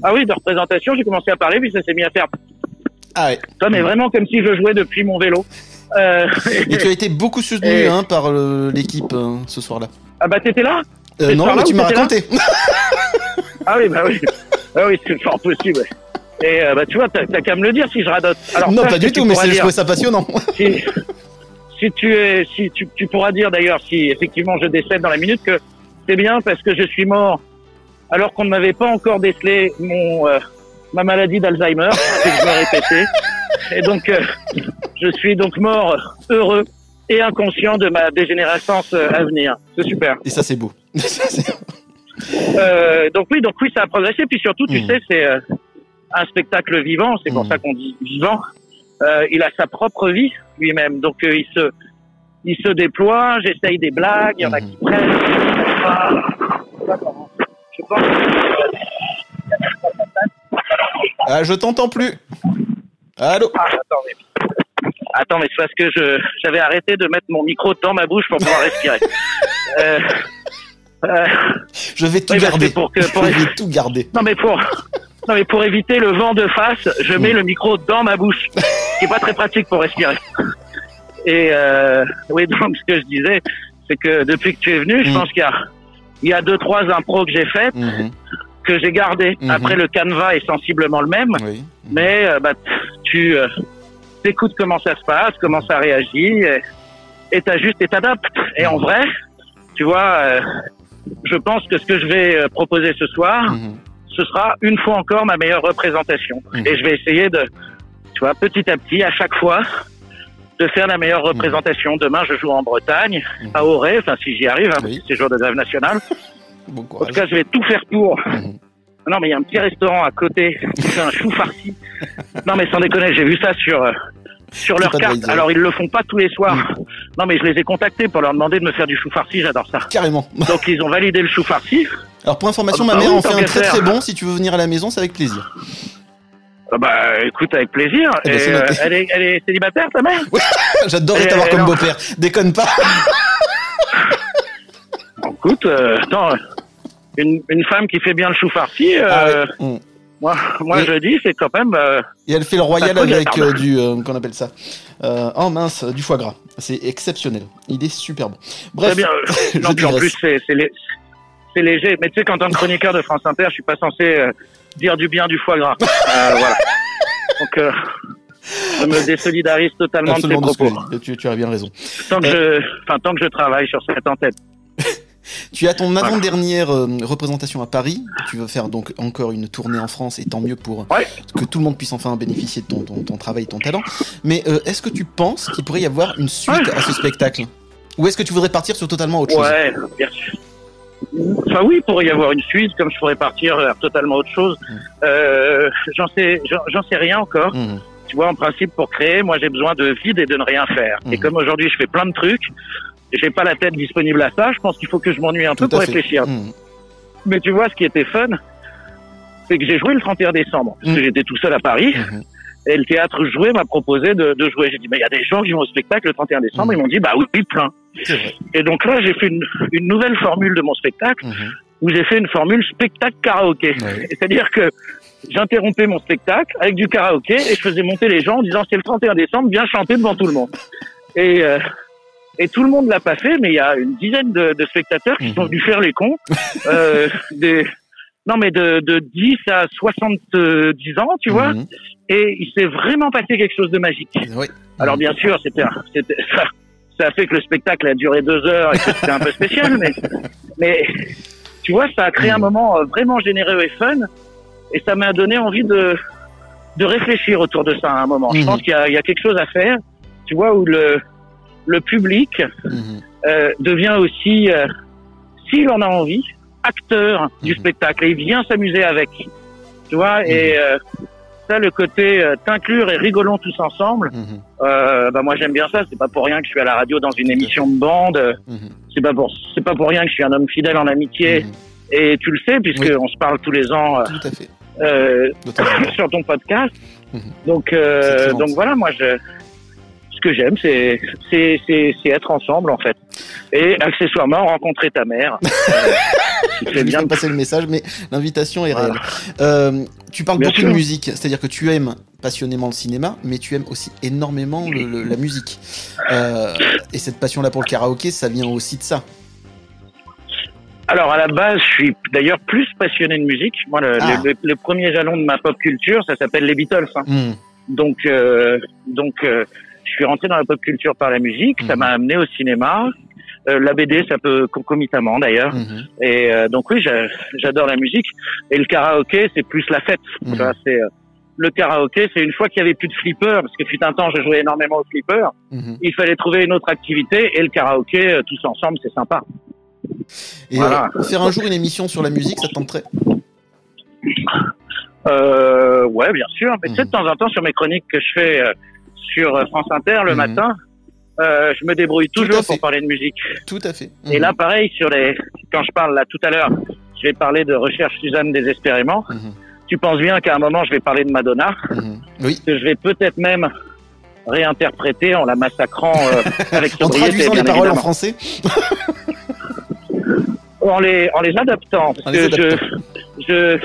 ah oui, de représentation, j'ai commencé à parler, puis ça s'est mis à faire. Ah ouais. Ça, mais vraiment comme si je jouais depuis mon vélo. Euh... Et tu as été beaucoup soutenu hein, par euh, l'équipe hein, ce soir-là. Ah bah t'étais là? Euh, Non, mais tu m'as raconté. ah oui, bah oui. Ah oui, c'est fort possible. Et euh, bah tu vois, t'as qu'à me le dire si je radote. Alors, non, pas du tout, mais je trouvais ça passionnant. si, si tu es, si tu, tu pourras dire d'ailleurs si effectivement je décède dans la minute que c'est bien parce que je suis mort alors qu'on ne m'avait pas encore décelé mon euh, ma maladie d'Alzheimer, que je me répétais. Et donc euh, je suis donc mort heureux et inconscient de ma dégénérescence euh, à venir. C'est super. Et ça, c'est beau. euh, donc oui, donc oui, ça a progressé. Puis surtout, tu hmm. sais, c'est euh, un spectacle vivant. C'est pour hmm. ça qu'on dit vivant. Euh, il a sa propre vie lui-même. Donc il se, il se déploie. J'essaye des blagues. Il y en a qui hmm. prennent. Je pense. Ah, je t'entends plus. Allô. Ah, attends, Attends, mais c'est parce que je j'avais arrêté de mettre mon micro dans ma bouche pour pouvoir respirer. euh, euh, je vais tout garder. Pour que, pour... Je vais tout garder. Non mais pour non mais pour éviter le vent de face, je mets le micro dans ma bouche, ce qui est pas très pratique pour respirer. Et euh, oui, donc ce que je disais, c'est que depuis que tu es venu, je mm. pense qu'il y a il y a deux trois impros que j'ai faites. Mm-hmm. Que j'ai gardé. Mm-hmm. Après, le canevas est sensiblement le même, oui. mais euh, bah, tu euh, t'écoutes comment ça se passe, comment ça réagit, et- t'ajustes et t'adaptes. Et en vrai, tu vois, euh, je pense que ce que je vais euh, proposer ce soir, Mhm. ce sera une fois encore ma meilleure représentation. Mhm. Et je vais essayer de, tu vois, petit à petit, à chaque fois, de faire la meilleure représentation. Demain, je joue en Bretagne, Mhm. à Auray, enfin si j'y arrive, hein, Oui. c'est jour de grève nationale. Bon En tout cas, je vais tout faire pour. Non, mais il y a un petit restaurant à côté qui fait un chou farci. Non, mais sans déconner, j'ai vu ça sur euh, sur leur carte. Alors, ils le font pas tous les soirs. Non, mais je les ai contactés pour leur demander de me faire du chou farci. J'adore ça. Carrément. Donc, ils ont validé le chou farci. Alors pour information, Ah ma bah mère en fait un très faire. très bon. Si tu veux venir à la maison, c'est avec plaisir. Ah Bah, écoute, avec plaisir. Eh ben, Et, euh, elle, est, elle est célibataire, ta mère? J'adorerais Eh, t'avoir comme beau-père. Déconne pas. Écoute, euh, attends, une, une femme qui fait bien le chou farci, euh, Ah ouais. Mm. moi, moi Et- je dis, c'est quand même... euh, Et elle fait le royal avec euh, du euh, qu'on appelle ça. Euh, oh mince, du foie gras. C'est exceptionnel. Il est super bon. Bref, bien. je non, puis en plus, c'est c'est lé- c'est léger. Mais tu sais, qu'en tant que chroniqueur de France Inter, je suis pas censé euh, dire du bien du foie gras. Euh, voilà. Donc, euh, je me désolidarise totalement de Absolument que propos. tu, tu as bien raison. Tant que, je, tant que je travaille sur cette en-tête. Tu as ton avant-dernière euh, représentation à Paris. Tu veux faire donc encore une tournée en France et tant mieux pour Ouais. que tout le monde puisse enfin bénéficier de ton, ton, ton travail et ton talent. Mais euh, est-ce que tu penses qu'il pourrait y avoir une suite Ouais. à ce spectacle? Ou est-ce que tu voudrais partir sur totalement autre chose? Ouais, bien sûr. Enfin oui, il pourrait y avoir une suite, comme je pourrais partir vers totalement autre chose. Mm. Euh, j'en sais, j'en sais rien encore. Mhm. Tu vois, en principe, pour créer, moi, j'ai besoin de vide et de ne rien faire. Et Mhm. comme aujourd'hui, je fais plein de trucs, j'ai pas la tête disponible à ça. Je pense qu'il faut que je m'ennuie un peu pour fait. réfléchir. Mhm. Mais tu vois, ce qui était fun, c'est que j'ai joué le 31 décembre, parce que Mhm. j'étais tout seul à Paris. Mhm. Et le théâtre joué m'a proposé de, de jouer. J'ai dit, mais il y a des gens qui vont au spectacle le 31 décembre. Ils m'ont dit, bah oui, plein. Et donc là, j'ai fait une, une nouvelle formule de mon spectacle où j'ai fait une formule spectacle karaoké. C'est-à-dire que j'interrompais mon spectacle avec du karaoké et je faisais monter les gens en disant c'est le 31 décembre, viens chanter devant tout le monde. Et, euh, et tout le monde l'a pas fait, mais il y a une dizaine de, de spectateurs qui Mhm. sont venus faire les cons. Euh, des, non mais de, de 10 à 70 ans, tu vois. Mhm. Et il s'est vraiment passé quelque chose de magique. Ouais. Alors bien sûr, c'était, c'était ça, ça a fait que le spectacle a duré deux heures et que c'était un peu spécial, mais, mais tu vois, ça a créé un moment euh, vraiment généreux et fun, et ça m'a donné envie de de réfléchir autour de ça à un moment. Je Mhm. pense qu'il y a, il y a quelque chose à faire, tu vois, où le le public Mhm. euh, devient aussi, euh, s'il en a envie, acteur du Mhm. spectacle et il vient s'amuser avec. Tu vois, et euh, ça, le côté euh, t'inclure et rigolons tous ensemble, Mhm. euh, bah moi j'aime bien ça. C'est pas pour rien que je suis à la radio dans une émission de bande. Mhm. C'est pas pour c'est pas pour rien que je suis un homme fidèle en amitié. Mhm. Et tu le sais puisque on se parle tous les ans euh, euh, sur ton podcast. Mhm. Donc euh, donc voilà, moi je ce que j'aime c'est c'est c'est c'est être ensemble en fait. Et accessoirement rencontrer ta mère. Je bien faire passer le message, mais l'invitation est Voilà. réelle. Euh, tu parles Bien beaucoup sûr. de musique, c'est-à-dire que tu aimes passionnément le cinéma, mais tu aimes aussi énormément le- le- la musique. Euh, et cette passion-là pour le karaoké, ça vient aussi de ça. Alors à la base, je suis d'ailleurs plus passionné de musique. Moi, le, Ah. le- le premier jalon de ma pop culture, ça s'appelle les Beatles. hein. Mhm. Donc, euh, donc, je suis rentré dans la pop culture par la musique. Ça Mhm. m'a amené au cinéma. Euh, la BD, ça peut concomitamment d'ailleurs. Mhm. Et euh, donc oui, j'a- j'adore la musique. Et le karaoké, c'est plus la fête. Mhm. C'est euh, le karaoké, c'est une fois qu'il y avait plus de flipper, parce que fut un temps, je jouais énormément au flipper. Il fallait trouver une autre activité et le karaoké, euh, tous ensemble, c'est sympa. Et Voilà. faire un jour une émission sur la musique, ça te tenterait? Euh, ouais, bien sûr. Mais tu sais, Mhm. de temps en temps, sur mes chroniques que je fais sur euh, France Inter le Mhm. matin, euh, je me débrouille toujours pour parler de musique. Tout à fait. Et Mhm. là, pareil, sur les, quand je parle là tout à l'heure, je vais parler de recherche Suzanne désespérément. Mhm. Tu penses bien qu'à un moment, je vais parler de Madonna, Mhm. Oui. que je vais peut-être même réinterpréter en la massacrant euh, avec En traduisant les paroles en évidemment. français en les en les adaptant parce En les que je adaptant. je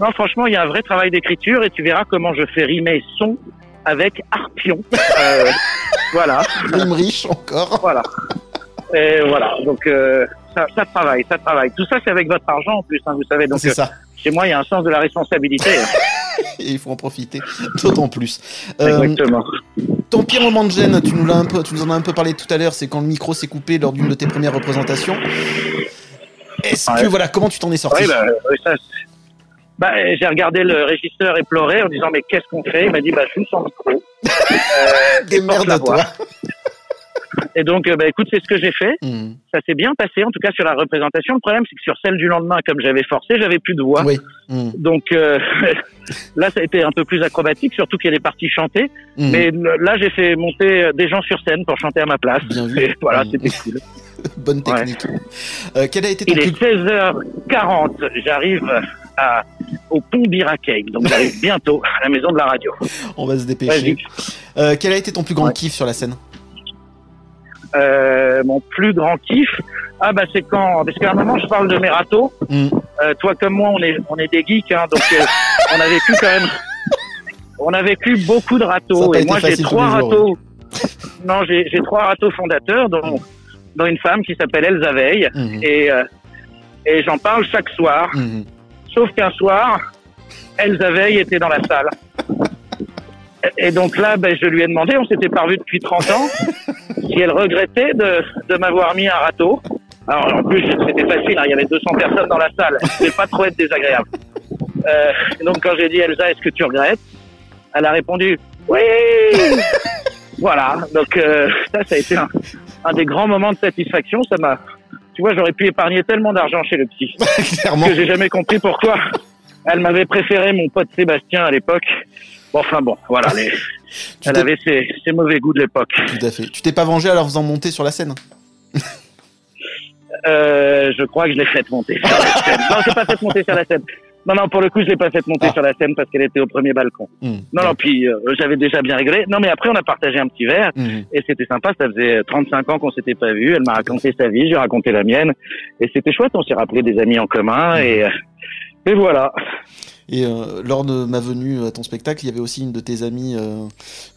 non franchement il y a un vrai travail d'écriture et tu verras comment je fais rimer son avec arpion Euh, voilà Rime riche encore. voilà et voilà donc euh, ça, ça travaille ça travaille tout ça c'est avec votre argent en plus hein, vous savez donc C'est euh, ça. chez moi il y a un sens de la responsabilité et il faut en profiter d'autant plus. Euh, Exactement. ton pire moment de gêne, tu nous, l'as un peu, tu nous en as un peu parlé tout à l'heure, c'est quand le micro s'est coupé lors d'une de tes premières représentations. Est-ce que, Ouais. voilà, comment tu t'en es sorti? Oui, bah, ça, bah, j'ai regardé le régisseur et pleurer en disant mais qu'est-ce qu'on fait? Il m'a dit bah joue sans micro. Euh, porte la voix. Démerde-toi. Et donc euh, bah écoute c'est ce que j'ai fait. Hmm. Ça s'est bien passé en tout cas sur la représentation. Le problème c'est que sur celle du lendemain comme j'avais forcé j'avais plus de voix. Oui. Hmm. Donc euh, là ça a été un peu plus acrobatique surtout qu'il y a des parties chantées. Hmm. Mais euh, là j'ai fait monter des gens sur scène pour chanter à ma place. Bien vu. Et voilà c'était cool. Bonne technique. Euh, quel a été Il est plus... 16h40. J'arrive à, au pont Birakeim. Donc j'arrive bientôt à la maison de la radio. On va se dépêcher. Euh, quel a été ton plus grand Ouais. kiff sur la scène? Euh, mon plus grand kiff, ah bah c'est quand, parce qu'à un moment je parle de mes râteaux. Hmm. Euh, toi comme moi, on est on est des geeks, hein, donc on a vécu quand même, on a vécu beaucoup de râteaux. Et moi j'ai trois râteaux. Non, j'ai j'ai trois râteaux fondateurs, dont dont une femme qui s'appelle Elsa Veil, Mhm. et et j'en parle chaque soir. Sauf qu'un soir, Elsa Veil était dans la salle. Et donc là, ben, je lui ai demandé, on s'était pas depuis 30 ans, si elle regrettait de, m'avoir mis un râteau. Alors en plus, c'était facile, hein, il y avait 200 personnes dans la salle, je pas trop être désagréable. Euh, donc quand j'ai dit Elsa, est-ce que tu regrettes? Elle a répondu oui. voilà, donc euh, ça, ça a été un, un des grands moments de satisfaction. Ça m'a, tu vois, j'aurais pu épargner tellement d'argent chez le psy Clairement. que j'ai jamais compris pourquoi elle m'avait préféré mon pote Sébastien à l'époque. Bon, enfin bon, voilà, les- elle avait ses, ses mauvais goûts de l'époque. Tout à fait. Tu t'es pas vengé en leur faisant monter sur la scène Euh, je crois que je l'ai faite monter sur la scène. Non, je l'ai pas faite monter sur la scène. Non, non, pour le coup, je l'ai pas faite monter Ah. sur la scène parce qu'elle était au premier balcon. Hmm. Non, non, puis euh, j'avais déjà bien rigolé. Non, mais après, on a partagé un petit verre Mhm. et c'était sympa. Ça faisait 35 ans qu'on s'était pas vus. Elle m'a raconté sa vie, j'ai raconté la mienne et c'était chouette. On s'est rappelé des amis en commun et, euh, et voilà. Et euh, lors de ma venue à ton spectacle, il y avait aussi une de tes amies euh,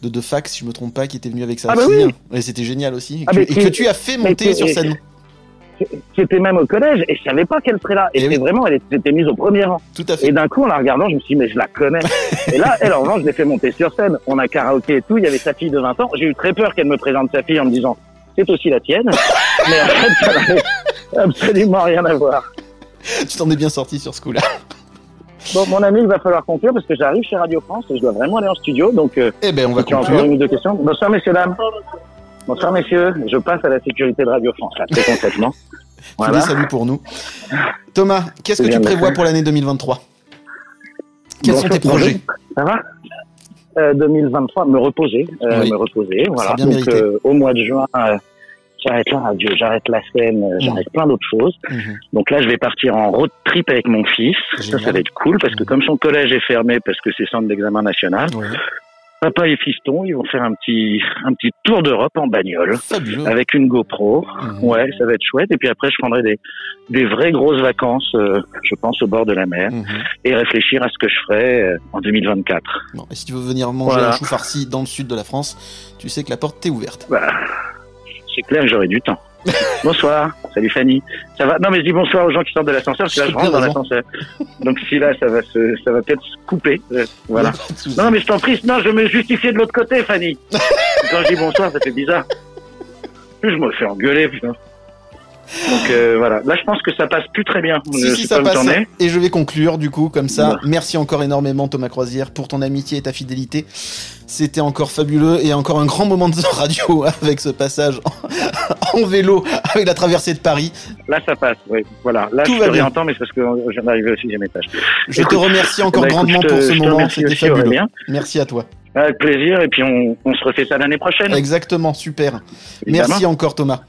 de, de fac, si je me trompe pas, qui était venue avec sa Ah bah fille. oui. Et c'était génial aussi. Et, Ah que, et que tu as fait monter sur scène. C'était même au collège et je savais pas qu'elle serait là. Et, Eh c'est oui. vraiment, elle était mise au premier rang. Tout à fait. Et d'un coup, en la regardant, je me suis dit, mais je la connais. et là, elle, en revanche, je l'ai fait monter sur scène. On a karaoké et tout. Il y avait sa fille de 20 ans. J'ai eu très peur qu'elle me présente sa fille en me disant, c'est aussi la tienne. mais en fait, ça n'avait absolument rien à voir. tu t'en es bien sorti sur ce coup-là. Bon, mon ami, il va falloir conclure parce que j'arrive chez Radio France et je dois vraiment aller en studio. Donc, euh, Eh ben, on va as encore conclure. une ou deux questions. Bonsoir, messieurs, dames. Bonsoir, messieurs. Je passe à la sécurité de Radio France, là, très concrètement. Voilà. saluts pour nous. Thomas, qu'est-ce que tu prévois pour l'année 2023 Quels sont tes projets? Ça va? Euh, 2023, me reposer, euh, Oui. me reposer, voilà. bien Donc euh, au mois de juin, euh, j'arrête la radio, j'arrête la scène, euh, j'arrête plein d'autres choses. Mhm. Donc là, je vais partir en road trip avec mon fils. Génial. Ça, ça va être cool parce que Mhm. comme son collège est fermé parce que c'est centre d'examen national, Ouais. Papa et fiston, ils vont faire un petit un petit tour d'Europe en bagnole Fabuleux. avec une GoPro. Mhm. Ouais, ça va être chouette. Et puis après, je prendrai des des vraies grosses vacances, euh, je pense au bord de la mer, Mhm. et réfléchir à ce que je ferai euh, en 2024. Bon, et si tu veux venir manger Voilà. un chou farci dans le sud de la France, tu sais que la porte t'est ouverte. Bah, c'est clair que j'aurai du temps. Bonsoir, salut Fanny. Ça va Non mais je dis bonsoir aux gens qui sortent de l'ascenseur parce que là je rentre dans l'ascenseur. Donc si là ça va se, ça va peut-être se couper. Euh, voilà. Non mais je t'en prie, non je me justifiais de l'autre côté Fanny. Quand je dis bonsoir ça fait bizarre. Je me fais engueuler putain. Donc euh, voilà, là je pense que ça passe plus très bien. Si, si, ça passe. Et je vais conclure, du coup, comme ça. Merci encore énormément, Thomas Croisière, pour ton amitié et ta fidélité. C'était encore fabuleux et encore un grand moment de radio avec ce passage en, en vélo avec la traversée de Paris. Là ça passe, oui. Voilà. Là Tout je va bien. réentendre mais c'est parce que je viens d'arriver au sixième étage. Je Écoute, te remercie encore Bah, grandement te- pour ce moment. C'était aussi, fabuleux. Merci à toi. Avec plaisir et puis on, on se refait ça l'année prochaine. Exactement, super. évidemment. Merci encore, Thomas.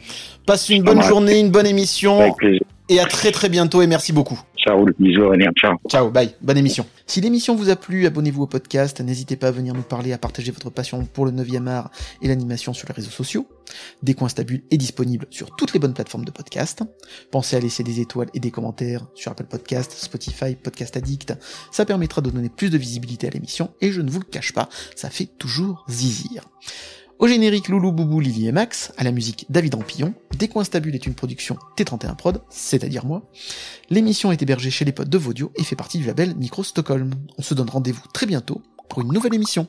Passe une bonne Ouais. journée, une bonne émission Avec plaisir. et à très très bientôt et merci beaucoup. Ciao, bisous Aurélien, ciao. Ciao, bye, bonne émission. Si l'émission vous a plu, abonnez-vous au podcast, n'hésitez pas à venir nous parler, à partager votre passion pour le 9e art et l'animation sur les réseaux sociaux. Décoin Stabule est disponible sur toutes les bonnes plateformes de podcast. Pensez à laisser des étoiles et des commentaires sur Apple Podcast, Spotify, Podcast Addict. Ça permettra de donner plus de visibilité à l'émission et je ne vous le cache pas, ça fait toujours zizir. Au générique, Loulou, Boubou, Lily et Max, à la musique David Rampillon, Décoinstabule est une production T31 Prod, c'est-à-dire moi. L'émission est hébergée chez les potes de Vaudio et fait partie du label Micro Stockholm. On se donne rendez-vous très bientôt pour une nouvelle émission.